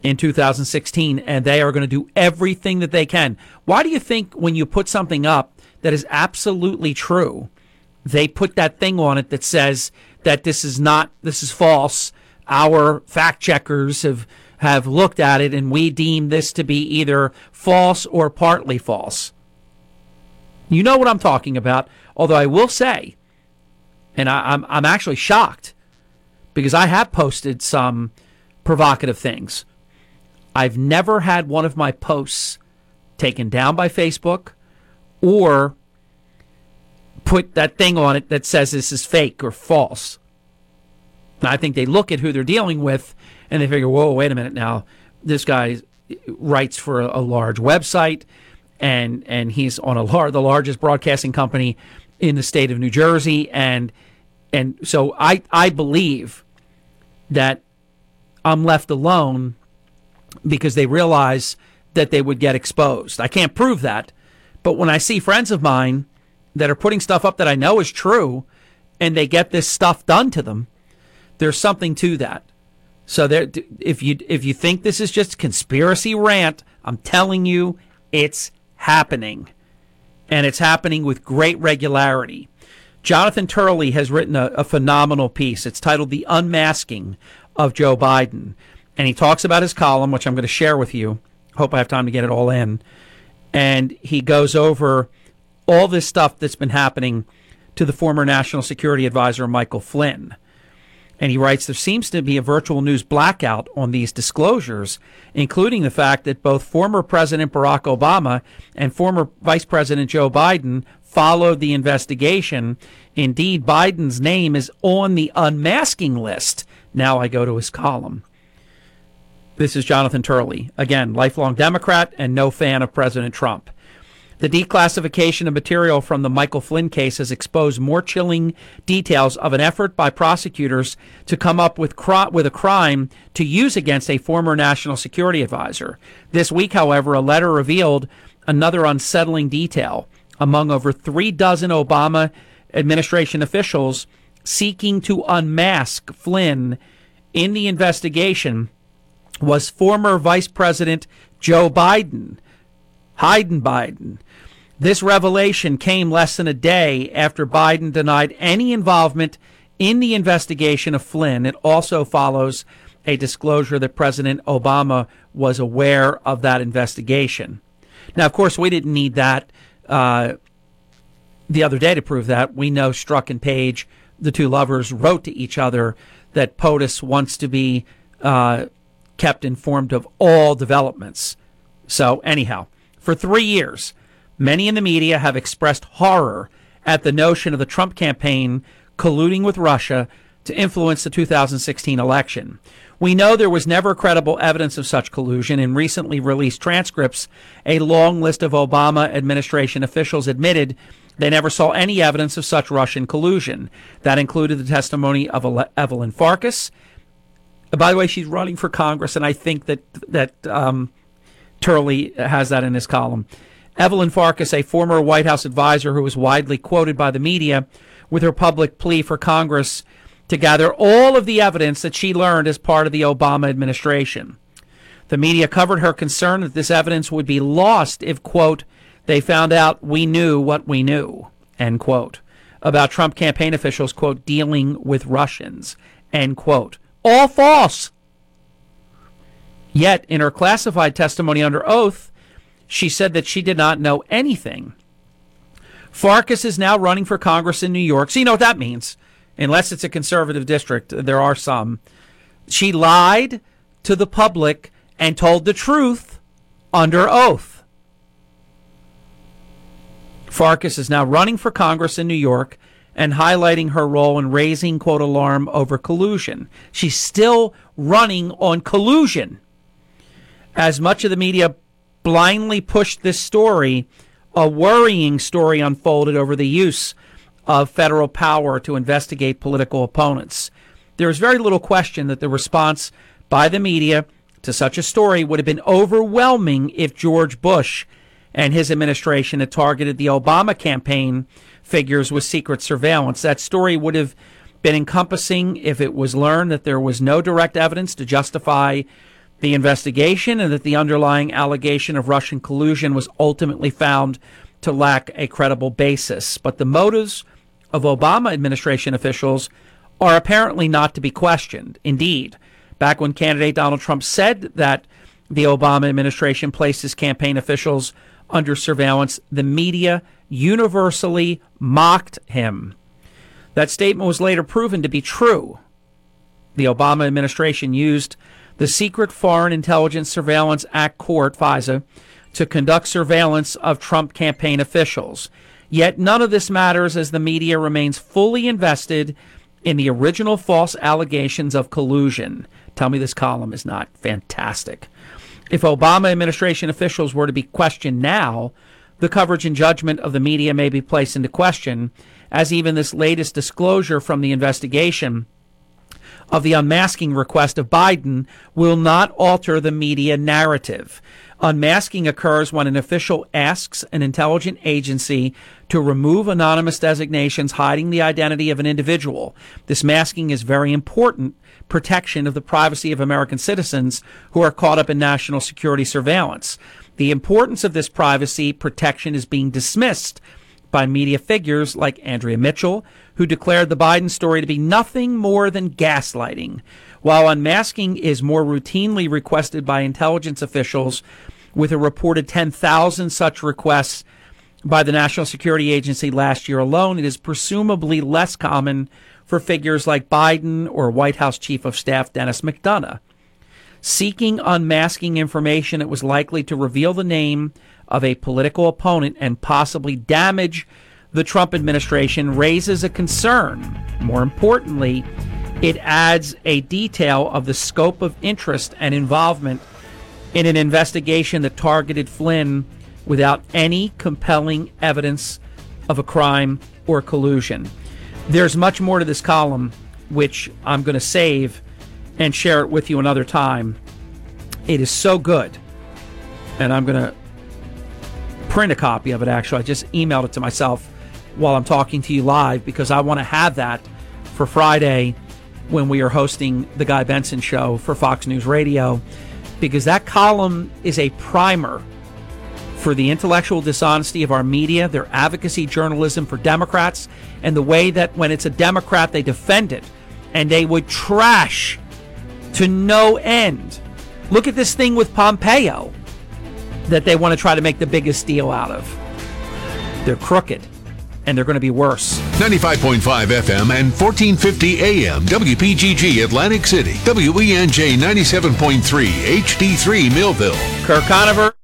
in 2016 and they are going to do everything that they can. Why do you think when you put something up that is absolutely true, they put that thing on it that says that this is not this is false. Our fact checkers have have looked at it and we deem this to be either false or partly false. You know what I'm talking about. Although I will say, and I, I'm I'm actually shocked because I have posted some provocative things. I've never had one of my posts taken down by Facebook or put that thing on it that says this is fake or false. And I think they look at who they're dealing with and they figure, whoa, wait a minute now. This guy writes for a, large website and and he's on a lar- the largest broadcasting company in the state of New Jersey and and so I I believe that I'm left alone because they realize that they would get exposed. I can't prove that, but when I see friends of mine that are putting stuff up that I know is true and they get this stuff done to them, there's something to that. So there, if you if you think this is just conspiracy rant, I'm telling you, it's happening, and it's happening with great regularity. Jonathan Turley has written a, a phenomenal piece. It's titled "The Unmasking of Joe Biden," and he talks about his column, which I'm going to share with you. Hope I have time to get it all in. And he goes over all this stuff that's been happening to the former National Security Advisor Michael Flynn. And he writes there seems to be a virtual news blackout on these disclosures, including the fact that both former President Barack Obama and former Vice President Joe Biden followed the investigation. Indeed, Biden's name is on the unmasking list. Now I go to his column. This is Jonathan Turley, again, lifelong Democrat and no fan of President Trump. The declassification of material from the Michael Flynn case has exposed more chilling details of an effort by prosecutors to come up with, with a crime to use against a former national security advisor. This week, however, a letter revealed another unsettling detail. Among over three dozen Obama administration officials seeking to unmask Flynn in the investigation was former Vice President Joe Biden. Hayden Biden. This revelation came less than a day after Biden denied any involvement in the investigation of Flynn. It also follows a disclosure that President Obama was aware of that investigation. Now, of course, we didn't need that uh, the other day to prove that. We know Strzok and Page, the two lovers, wrote to each other that POTUS wants to be uh, kept informed of all developments. So, anyhow, for three years, Many in the media have expressed horror at the notion of the Trump campaign colluding with Russia to influence the 2016 election. We know there was never credible evidence of such collusion. In recently released transcripts, a long list of Obama administration officials admitted they never saw any evidence of such Russian collusion. That included the testimony of Evelyn Farkas. By the way, she's running for Congress, and I think that that um, Turley has that in his column. Evelyn Farkas, a former White House advisor who was widely quoted by the media with her public plea for Congress to gather all of the evidence that she learned as part of the Obama administration. The media covered her concern that this evidence would be lost if, quote, they found out we knew what we knew, end quote, about Trump campaign officials, quote, dealing with Russians, end quote. All false. Yet, in her classified testimony under oath, she said that she did not know anything. Farkas is now running for Congress in New York. So you know what that means. Unless it's a conservative district, there are some. She lied to the public and told the truth under oath. Farkas is now running for Congress in New York and highlighting her role in raising, quote, alarm over collusion. She's still running on collusion. As much of the media blindly pushed this story, a worrying story unfolded over the use of federal power to investigate political opponents. There is very little question that the response by the media to such a story would have been overwhelming if George Bush and his administration had targeted the Obama campaign figures with secret surveillance. That story would have been encompassing if it was learned that there was no direct evidence to justify the investigation and that the underlying allegation of Russian collusion was ultimately found to lack a credible basis. But the motives of Obama administration officials are apparently not to be questioned. Indeed, back when candidate Donald Trump said that the Obama administration placed his campaign officials under surveillance, the media universally mocked him. That statement was later proven to be true. The Obama administration used the Secret Foreign Intelligence Surveillance Act Court, FISA, to conduct surveillance of Trump campaign officials. Yet none of this matters as the media remains fully invested in the original false allegations of collusion. Tell me this column is not fantastic. If Obama administration officials were to be questioned now, the coverage and judgment of the media may be placed into question, as even this latest disclosure from the investigation of the unmasking request of Biden will not alter the media narrative. Unmasking occurs when an official asks an intelligence agency to remove anonymous designations hiding the identity of an individual. This masking is very important protection of the privacy of American citizens who are caught up in national security surveillance. The importance of this privacy protection is being dismissed by media figures like Andrea Mitchell, who declared the Biden story to be nothing more than gaslighting. While unmasking is more routinely requested by intelligence officials, with a reported 10,000 such requests by the National Security Agency last year alone, it is presumably less common for figures like Biden or White House Chief of Staff Denis McDonough. Seeking unmasking information that was likely to reveal the name of a political opponent and possibly damage the Trump administration raises a concern. More importantly, it adds a detail of the scope of interest and involvement in an investigation that targeted Flynn without any compelling evidence of a crime or collusion. There's much more to this column, which I'm going to save and share it with you another time. It is so good. And I'm going to print a copy of it, actually. I just emailed it to myself while I'm talking to you live because I want to have that for Friday when we are hosting the Guy Benson show for Fox News Radio because that column is a primer for the intellectual dishonesty of our media, their advocacy journalism for Democrats, and the way that when it's a Democrat, they defend it and they would trash to no end. Look at this thing with Pompeo that they want to try to make the biggest deal out of. They're crooked and they're going to be worse. 95.5 FM and 1450 AM WPGG Atlantic City. WENJ 97.3 HD3 Millville. Kirk Conover.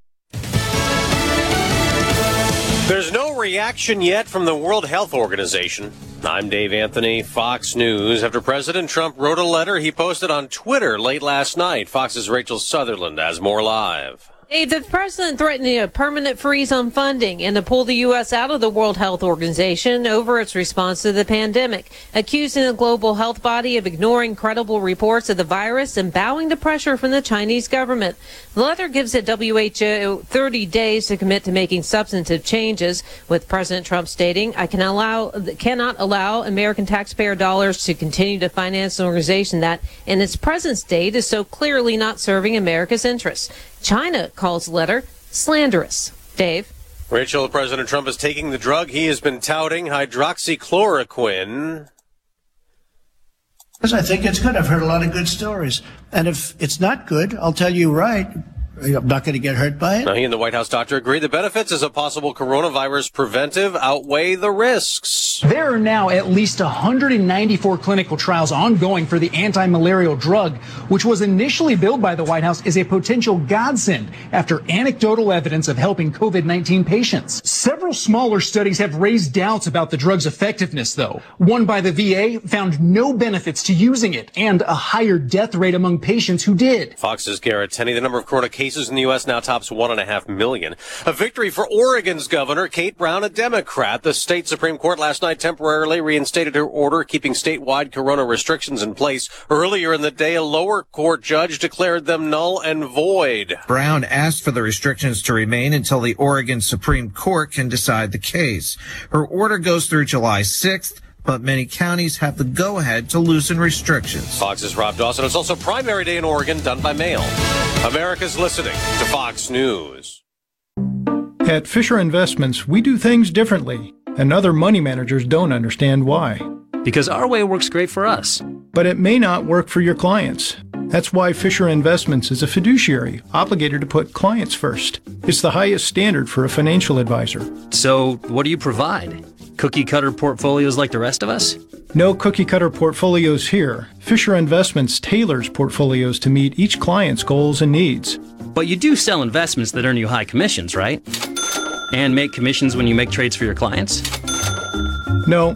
Reaction yet from the World Health Organization. I'm Dave Anthony, Fox News. After President Trump wrote a letter he posted on Twitter late last night, Fox's Rachel Sutherland has more live. The president threatened a permanent freeze on funding and to pull the U.S. out of the World Health Organization over its response to the pandemic, accusing the global health body of ignoring credible reports of the virus and bowing to pressure from the Chinese government. The letter gives the WHO 30 days to commit to making substantive changes, with President Trump stating, I can allow, cannot allow American taxpayer dollars to continue to finance an organization that, in its present state, is so clearly not serving America's interests. China calls the letter slanderous. Dave? Rachel, President Trump is taking the drug he has been touting, hydroxychloroquine. Because I think it's good. I've heard a lot of good stories. And if it's not good, I'll tell you right. I'm not going to get hurt by it. Now, he and the White House doctor agree the benefits as a possible coronavirus preventive outweigh the risks. There are now at least 194 clinical trials ongoing for the anti-malarial drug, which was initially billed by the White House as a potential godsend after anecdotal evidence of helping COVID-19 patients. Several smaller studies have raised doubts about the drug's effectiveness, though. One by the VA found no benefits to using it and a higher death rate among patients who did. Fox's Garrett Tenney, the number of corona cases cases in the U.S. now tops one and a half million. A victory for Oregon's governor, Kate Brown, a Democrat. The state Supreme Court last night temporarily reinstated her order keeping statewide corona restrictions in place. Earlier in the day, a lower court judge declared them null and void. Brown asked for the restrictions to remain until the Oregon Supreme Court can decide the case. Her order goes through July 6th but many counties have the go ahead to loosen restrictions. Fox's Rob Dawson. It's also primary day in Oregon, done by mail. America's listening to Fox News. At Fisher Investments, we do things differently, and other money managers don't understand why. Because our way works great for us. But it may not work for your clients. That's why Fisher Investments is a fiduciary, obligated to put clients first. It's the highest standard for a financial advisor. So, what do you provide? Cookie cutter portfolios like the rest of us? No cookie cutter portfolios here. Fisher Investments tailors portfolios to meet each client's goals and needs. But you do sell investments that earn you high commissions, right? And make commissions when you make trades for your clients? No,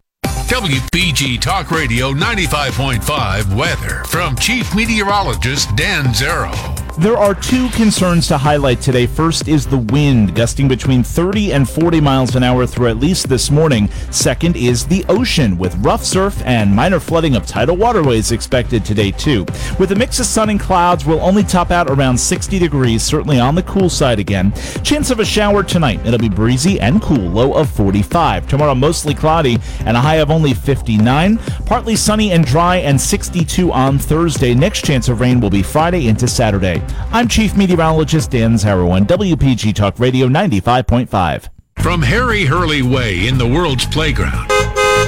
WPG Talk Radio 95.5 weather from Chief Meteorologist Dan Zarrow. There are two concerns to highlight today. First is the wind, gusting between 30 and 40 miles an hour through at least this morning. Second is the ocean, with rough surf and minor flooding of tidal waterways expected today, too. With a mix of sun and clouds, we'll only top out around 60 degrees, certainly on the cool side again. Chance of a shower tonight. It'll be breezy and cool, low of 45. Tomorrow, mostly cloudy and a high of only 59. Partly sunny and dry and 62 on Thursday. Next chance of rain will be Friday into Saturday. I'm Chief Meteorologist Dan Zarrow on WPG Talk Radio 95.5. From Harry Hurley Way in the world's playground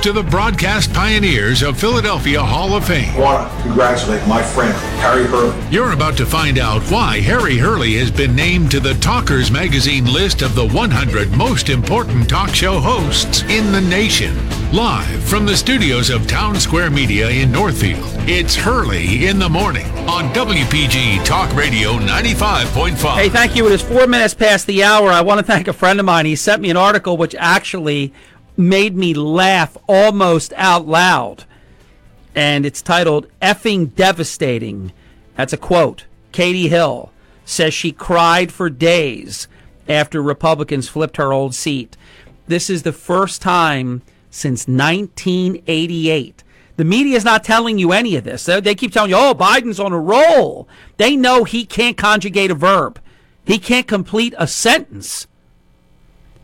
to the broadcast pioneers of Philadelphia Hall of Fame. I want to congratulate my friend, Harry Hurley. You're about to find out why Harry Hurley has been named to the Talkers Magazine list of the 100 most important talk show hosts in the nation. Live from the studios of Town Square Media in Northfield, it's Hurley in the Morning on WPG Talk Radio 95.5. Hey, thank you. It is four minutes past the hour. I want to thank a friend of mine. He sent me an article which actually made me laugh almost out loud. And it's titled Effing Devastating. That's a quote. Katie Hill says she cried for days after Republicans flipped her old seat. This is the first time since 1988. The media is not telling you any of this. They keep telling you, oh, Biden's on a roll. They know he can't conjugate a verb, he can't complete a sentence.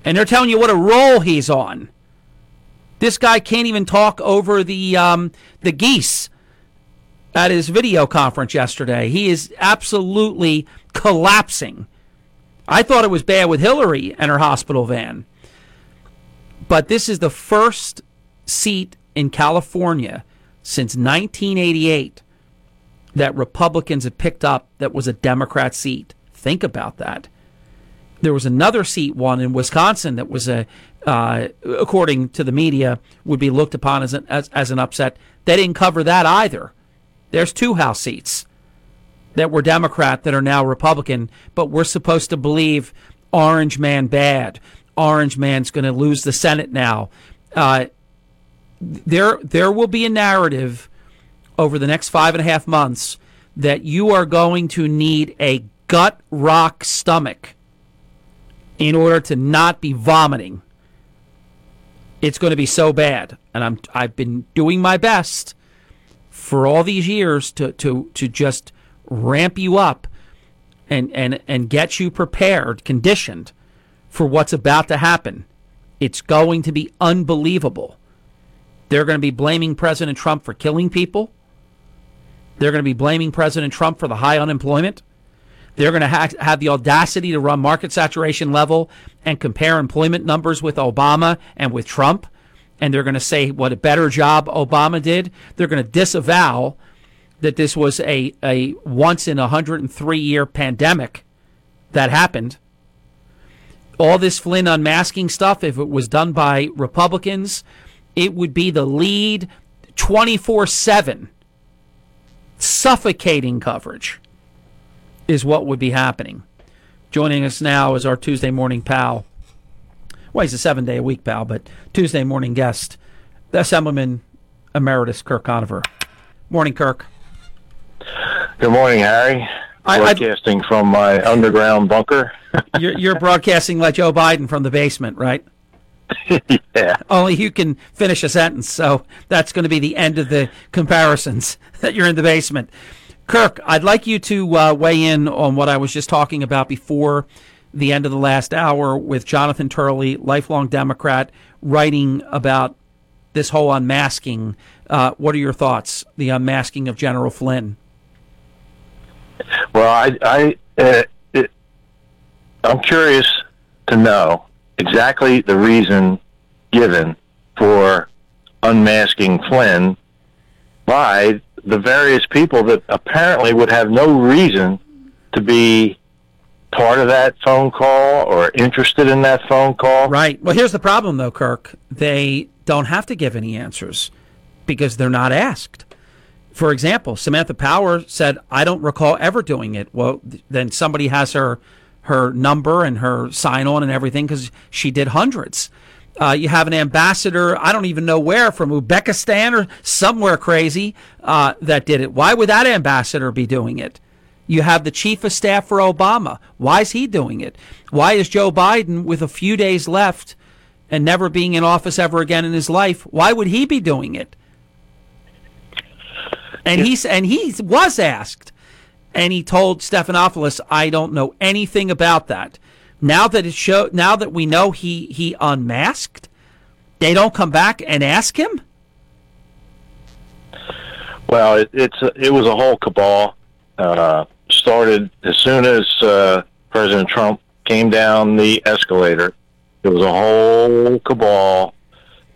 And they're telling you what a roll he's on. This guy can't even talk over the um, the geese at his video conference yesterday. He is absolutely collapsing. I thought it was bad with Hillary and her hospital van. But this is the first seat in California since 1988 that Republicans have picked up that was a Democrat seat. Think about that. There was another seat won in Wisconsin that was a, uh, according to the media, would be looked upon as an, as, as an upset. They didn't cover that either. There's two House seats that were Democrat that are now Republican, but we're supposed to believe Orange Man bad. Orange Man's going to lose the Senate now. Uh, there, there will be a narrative over the next five and a half months that you are going to need a gut rock stomach in order to not be vomiting. It's going to be so bad, and I'm I've been doing my best for all these years to to to just ramp you up and and and get you prepared, conditioned for what's about to happen. It's going to be unbelievable. They're going to be blaming President Trump for killing people. They're going to be blaming President Trump for the high unemployment. They're going to ha- have the audacity to run market saturation level and compare employment numbers with Obama and with Trump. And they're going to say what a better job Obama did. They're going to disavow that this was a, a once in a 103 year pandemic that happened. All this Flynn unmasking stuff, if it was done by Republicans, it would be the lead 24 7 suffocating coverage is what would be happening. Joining us now is our Tuesday morning pal. Well, he's a seven day a week pal, but Tuesday morning guest, the Assemblyman Emeritus Kirk Conover. Morning, Kirk. Good morning, Harry. Broadcasting from my underground bunker. you're, you're broadcasting like Joe Biden from the basement, right? yeah. Only you can finish a sentence, so that's going to be the end of the comparisons that you're in the basement. Kirk, I'd like you to uh, weigh in on what I was just talking about before the end of the last hour with Jonathan Turley, lifelong Democrat, writing about this whole unmasking. Uh, what are your thoughts? The unmasking of General Flynn. Well, I, I, uh, it, I'm curious to know exactly the reason given for unmasking Flynn by the various people that apparently would have no reason to be part of that phone call or interested in that phone call. Right. Well, here's the problem, though, Kirk. They don't have to give any answers because they're not asked. For example, Samantha Power said, "I don't recall ever doing it." Well, th- then somebody has her her number and her sign on and everything because she did hundreds. Uh, you have an ambassador, I don't even know where, from Uzbekistan or somewhere crazy uh, that did it. Why would that ambassador be doing it? You have the chief of staff for Obama. Why is he doing it? Why is Joe Biden, with a few days left and never being in office ever again in his life, why would he be doing it? And he's and he was asked, and he told Stephanopoulos, "I don't know anything about that." Now that it show, now that we know he he unmasked, they don't come back and ask him. Well, it, it's it was a whole cabal. Uh, started as soon as uh, President Trump came down the escalator. It was a whole cabal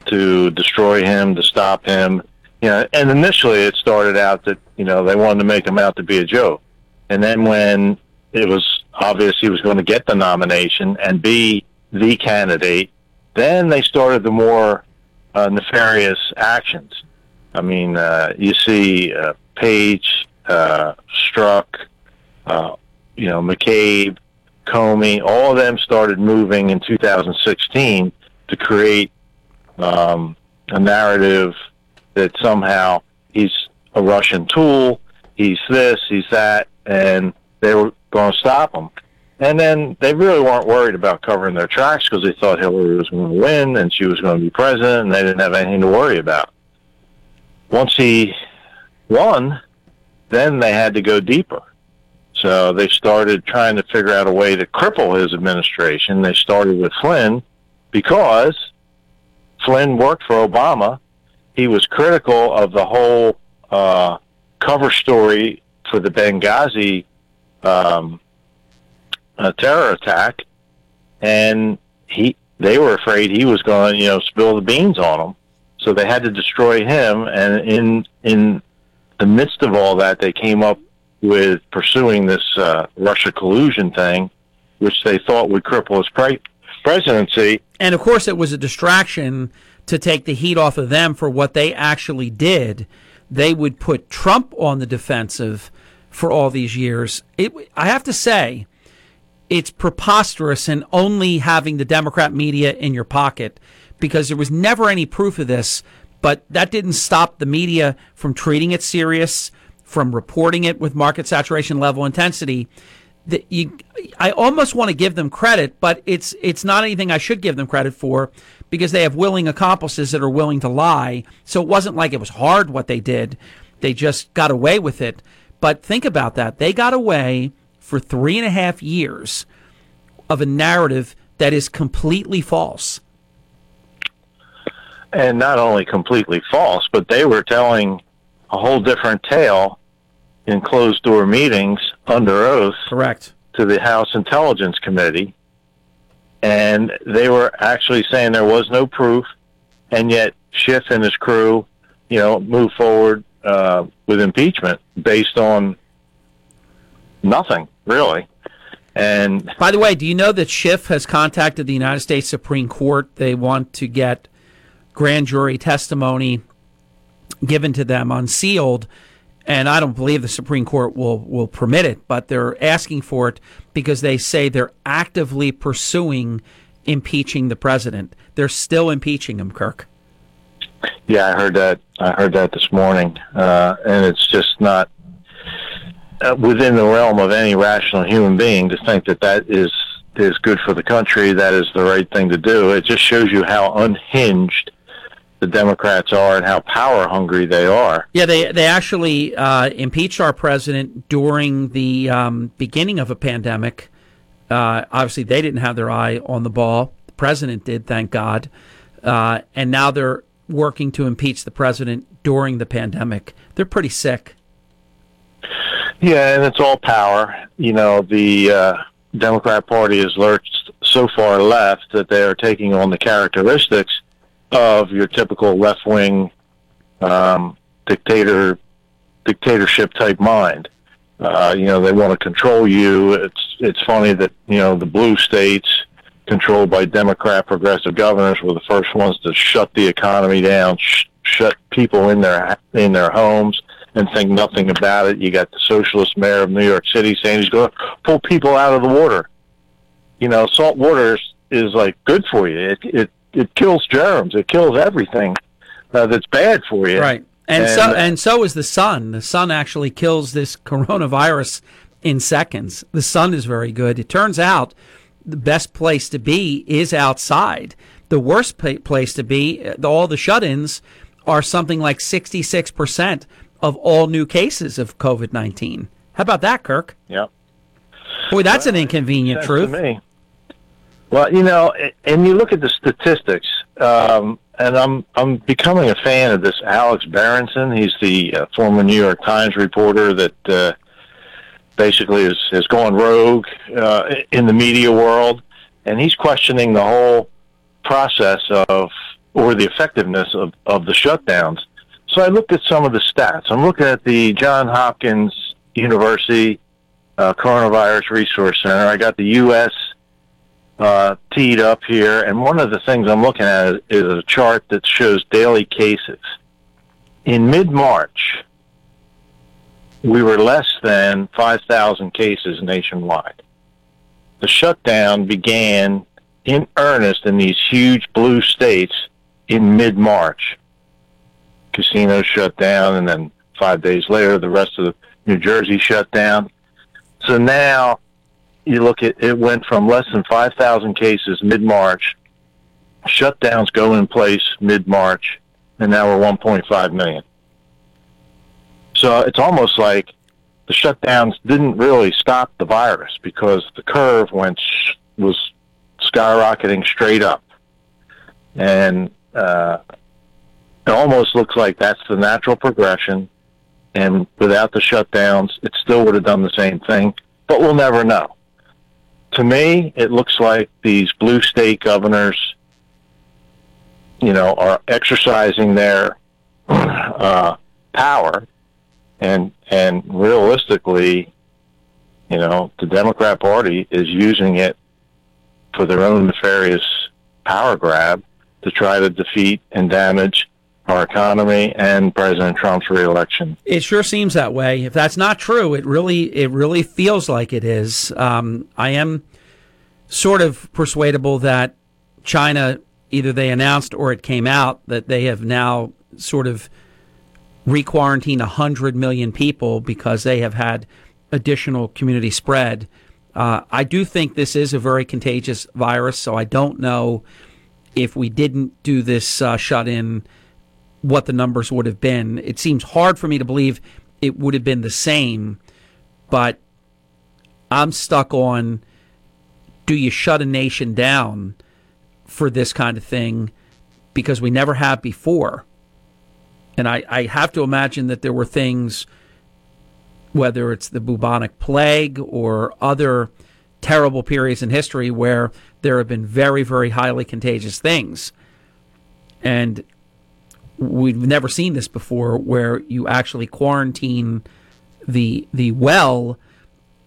to destroy him, to stop him. You know, and initially it started out that you know they wanted to make him out to be a joke, and then when it was obvious he was going to get the nomination and be the candidate, then they started the more uh, nefarious actions. I mean, uh, you see uh, Page, uh, Strzok, uh, you know, McCabe, Comey, all of them started moving in 2016 to create um, a narrative that somehow he's a Russian tool, he's this, he's that, and they were going to stop him. And then they really weren't worried about covering their tracks because they thought Hillary was going to win and she was going to be president, and they didn't have anything to worry about. Once he won, then they had to go deeper. So they started trying to figure out a way to cripple his administration. They started with Flynn because Flynn worked for Obama. He was critical of the whole uh, cover story for the Benghazi um, uh, terror attack, and he they were afraid he was going to you know spill the beans on them, so they had to destroy him. And in in the midst of all that, they came up with pursuing this uh, Russia collusion thing, which they thought would cripple his pre- presidency. And of course, it was a distraction to take the heat off of them for what they actually did. They would put Trump on the defensive for all these years. It, I have to say, it's preposterous in only having the Democrat media in your pocket because there was never any proof of this. But that didn't stop the media from treating it serious, from reporting it with market saturation level intensity. That you, I almost want to give them credit, but it's it's not anything I should give them credit for because they have willing accomplices that are willing to lie. So it wasn't like it was hard what they did; they just got away with it. But think about that. They got away for three and a half years of a narrative that is completely false. And not only completely false, but they were telling a whole different tale in closed door meetings under oath. Correct. To the House Intelligence Committee. And they were actually saying there was no proof, and yet Schiff and his crew, you know, moved forward uh, with impeachment based on nothing really. And by the way, do you know that Schiff has contacted the United States Supreme Court? They want to get grand jury testimony given to them unsealed, and I don't believe the Supreme Court will will permit it, but they're asking for it because they say they're actively pursuing impeaching the president. They're still impeaching him, Kirk. Yeah, I heard that. I heard that this morning, uh, and it's just not uh, within the realm of any rational human being to think that that is is good for the country. That is the right thing to do. It just shows you how unhinged the Democrats are and how power hungry they are. Yeah, they they actually uh, impeached our president during the um, beginning of a pandemic. Uh, obviously, they didn't have their eye on the ball. The president did, thank God. Uh, and now they're working to impeach the president during the pandemic. They're pretty sick. Yeah, and it's all power. You know, the uh, Democrat Party has lurched so far left that they are taking on the characteristics of your typical left wing um, dictator dictatorship type mind. Uh, you know, they want to control you. It's it's funny that you know the blue states controlled by Democrat progressive governors were the first ones to shut the economy down, sh- shut people in their in their homes, and think nothing about it. You got the socialist mayor of New York City saying he's going to pull people out of the water. You know, salt water is, is like good for you. It it it kills germs. It kills everything uh, that's bad for you. Right. And, so and so is the sun. The sun actually kills this coronavirus in seconds. The sun is very good. It turns out the best place to be is outside. The worst pa- place to be, uh, all the shut-ins are something like 66% of all new cases of COVID-19. How about that, Kirk? Yep. Boy, that's an inconvenient truth. To me. Well, you know, and you look at the statistics, um, and I'm I'm becoming a fan of this Alex Berenson. He's the uh, former New York Times reporter that uh, basically is has gone rogue uh, in the media world, and he's questioning the whole process of or the effectiveness of, of the shutdowns. So I looked at some of the stats. I'm looking at the John Hopkins University uh, Coronavirus Resource Center. I got the U.S. Uh, teed up here, and one of the things I'm looking at is a chart that shows daily cases. In mid-March, we were less than 5,000 cases nationwide. The shutdown began in earnest in these huge blue states in mid-March. Casinos shut down, and then five days later, the rest of New Jersey shut down. So now you look at it went from less than 5,000 cases mid-March, shutdowns go in place mid-March, and now we're 1.5 million. So it's almost like the shutdowns didn't really stop the virus because the curve went was skyrocketing straight up, and uh, it almost looks like that's the natural progression. And without the shutdowns, it still would have done the same thing, but we'll never know. To me, it looks like these blue state governors, you know, are exercising their uh, power, and and realistically, you know, the Democrat Party is using it for their own nefarious power grab to try to defeat and damage our economy and President Trump's reelection. It sure seems that way. If that's not true, it really it really feels like it is. Um, I am sort of persuadable that China either they announced or it came out that they have now sort of re-quarantined 100 million people because they have had additional community spread. Uh, I do think this is a very contagious virus, so I don't know if we didn't do this uh, shut in, what the numbers would have been. It seems hard for me to believe it would have been the same, but I'm stuck on do you shut a nation down for this kind of thing because we never have before? And I, I have to imagine that there were things, whether it's the bubonic plague or other terrible periods in history where there have been very, very highly contagious things. And we've never seen this before where you actually quarantine the the well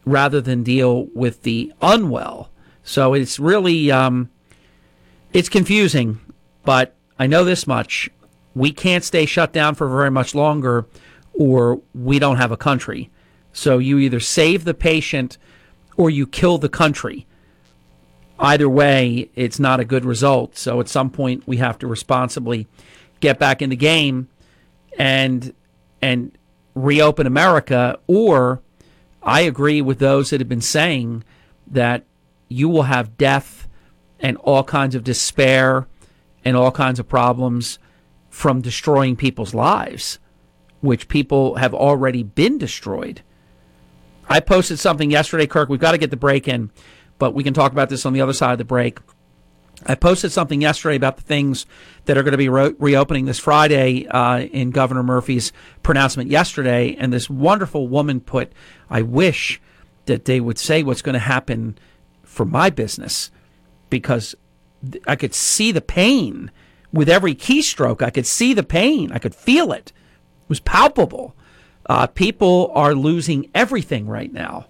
rather than deal with the unwell. So it's really um, it's confusing, but I know this much: we can't stay shut down for very much longer, or we don't have a country. So you either save the patient or you kill the country. Either way, it's not a good result. So at some point, we have to responsibly get back in the game and and reopen America. Or I agree with those that have been saying that you will have death and all kinds of despair and all kinds of problems from destroying people's lives, which people have already been destroyed. I posted something yesterday, Kirk. We've got to get the break in, but we can talk about this on the other side of the break. I posted something yesterday about the things that are going to be re- reopening this Friday uh, in Governor Murphy's pronouncement yesterday. And this wonderful woman put, I wish that they would say what's going to happen for my business because th- I could see the pain with every keystroke. I could see the pain, I could feel it. It was palpable. Uh, people are losing everything right now.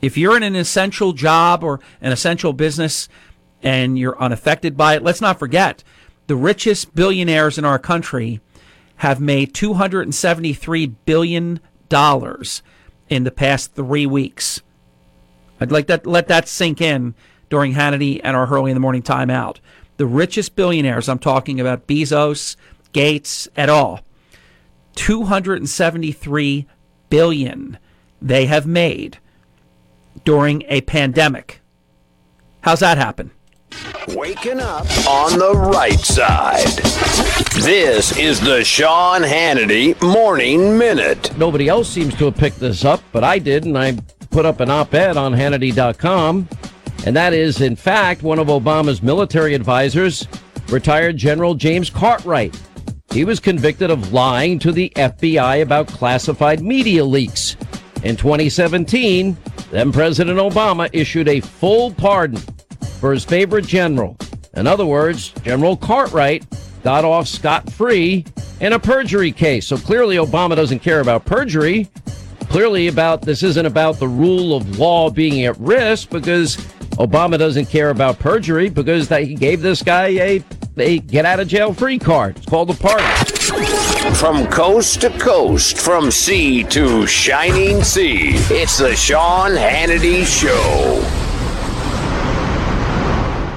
If you're in an essential job or an essential business and you're unaffected by it, let's not forget the richest billionaires in our country have made $273 billion in the past three weeks. I'd like that let that sink in during Hannity and our Hurley in the Morning timeout. The richest billionaires, I'm talking about Bezos, Gates, et al. 273 billion they have made during a pandemic. How's that happen? Waking up on the right side. This is the Sean Hannity Morning Minute. Nobody else seems to have picked this up, but I did, and I put up an op ed on Hannity.com. And that is, in fact, one of Obama's military advisors, retired General James Cartwright. He was convicted of lying to the FBI about classified media leaks. In 2017, then President Obama issued a full pardon for his favorite general. In other words, General Cartwright got off scot free in a perjury case. So clearly, Obama doesn't care about perjury. Clearly, about this isn't about the rule of law being at risk because Obama doesn't care about perjury because he gave this guy a, a get out of jail free card. It's called a pardon. From coast to coast, from sea to shining sea, it's the Sean Hannity Show.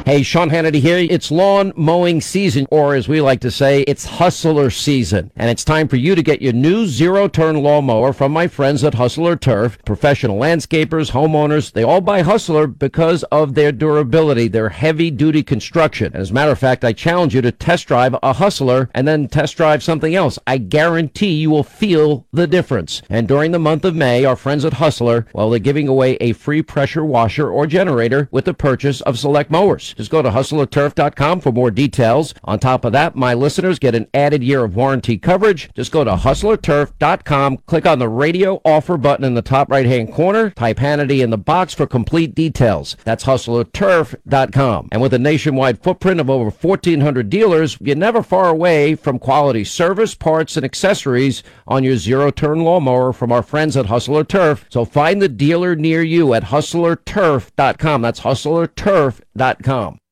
Hey, Sean Hannity here. It's lawn mowing season, or as we like to say, it's hustler season. And it's time for you to get your new zero turn lawnmower from my friends at Hustler Turf. Professional landscapers, homeowners, they all buy Hustler because of their durability, their heavy duty construction. And as a matter of fact, I challenge you to test drive a Hustler and then test drive something else. I guarantee you will feel the difference. And during the month of May, our friends at Hustler, well, they're giving away a free pressure washer or generator with the purchase of select mowers. Just go to hustlerturf.com for more details. On top of that, my listeners get an added year of warranty coverage. Just go to hustlerturf.com, click on the radio offer button in the top right hand corner, type Hannity in the box for complete details. That's hustlerturf.com. And with a nationwide footprint of over 1,400 dealers, you're never far away from quality service, parts, and accessories on your zero turn lawnmower from our friends at Hustler Turf. So find the dealer near you at hustlerturf.com. That's hustlerturf.com dot com.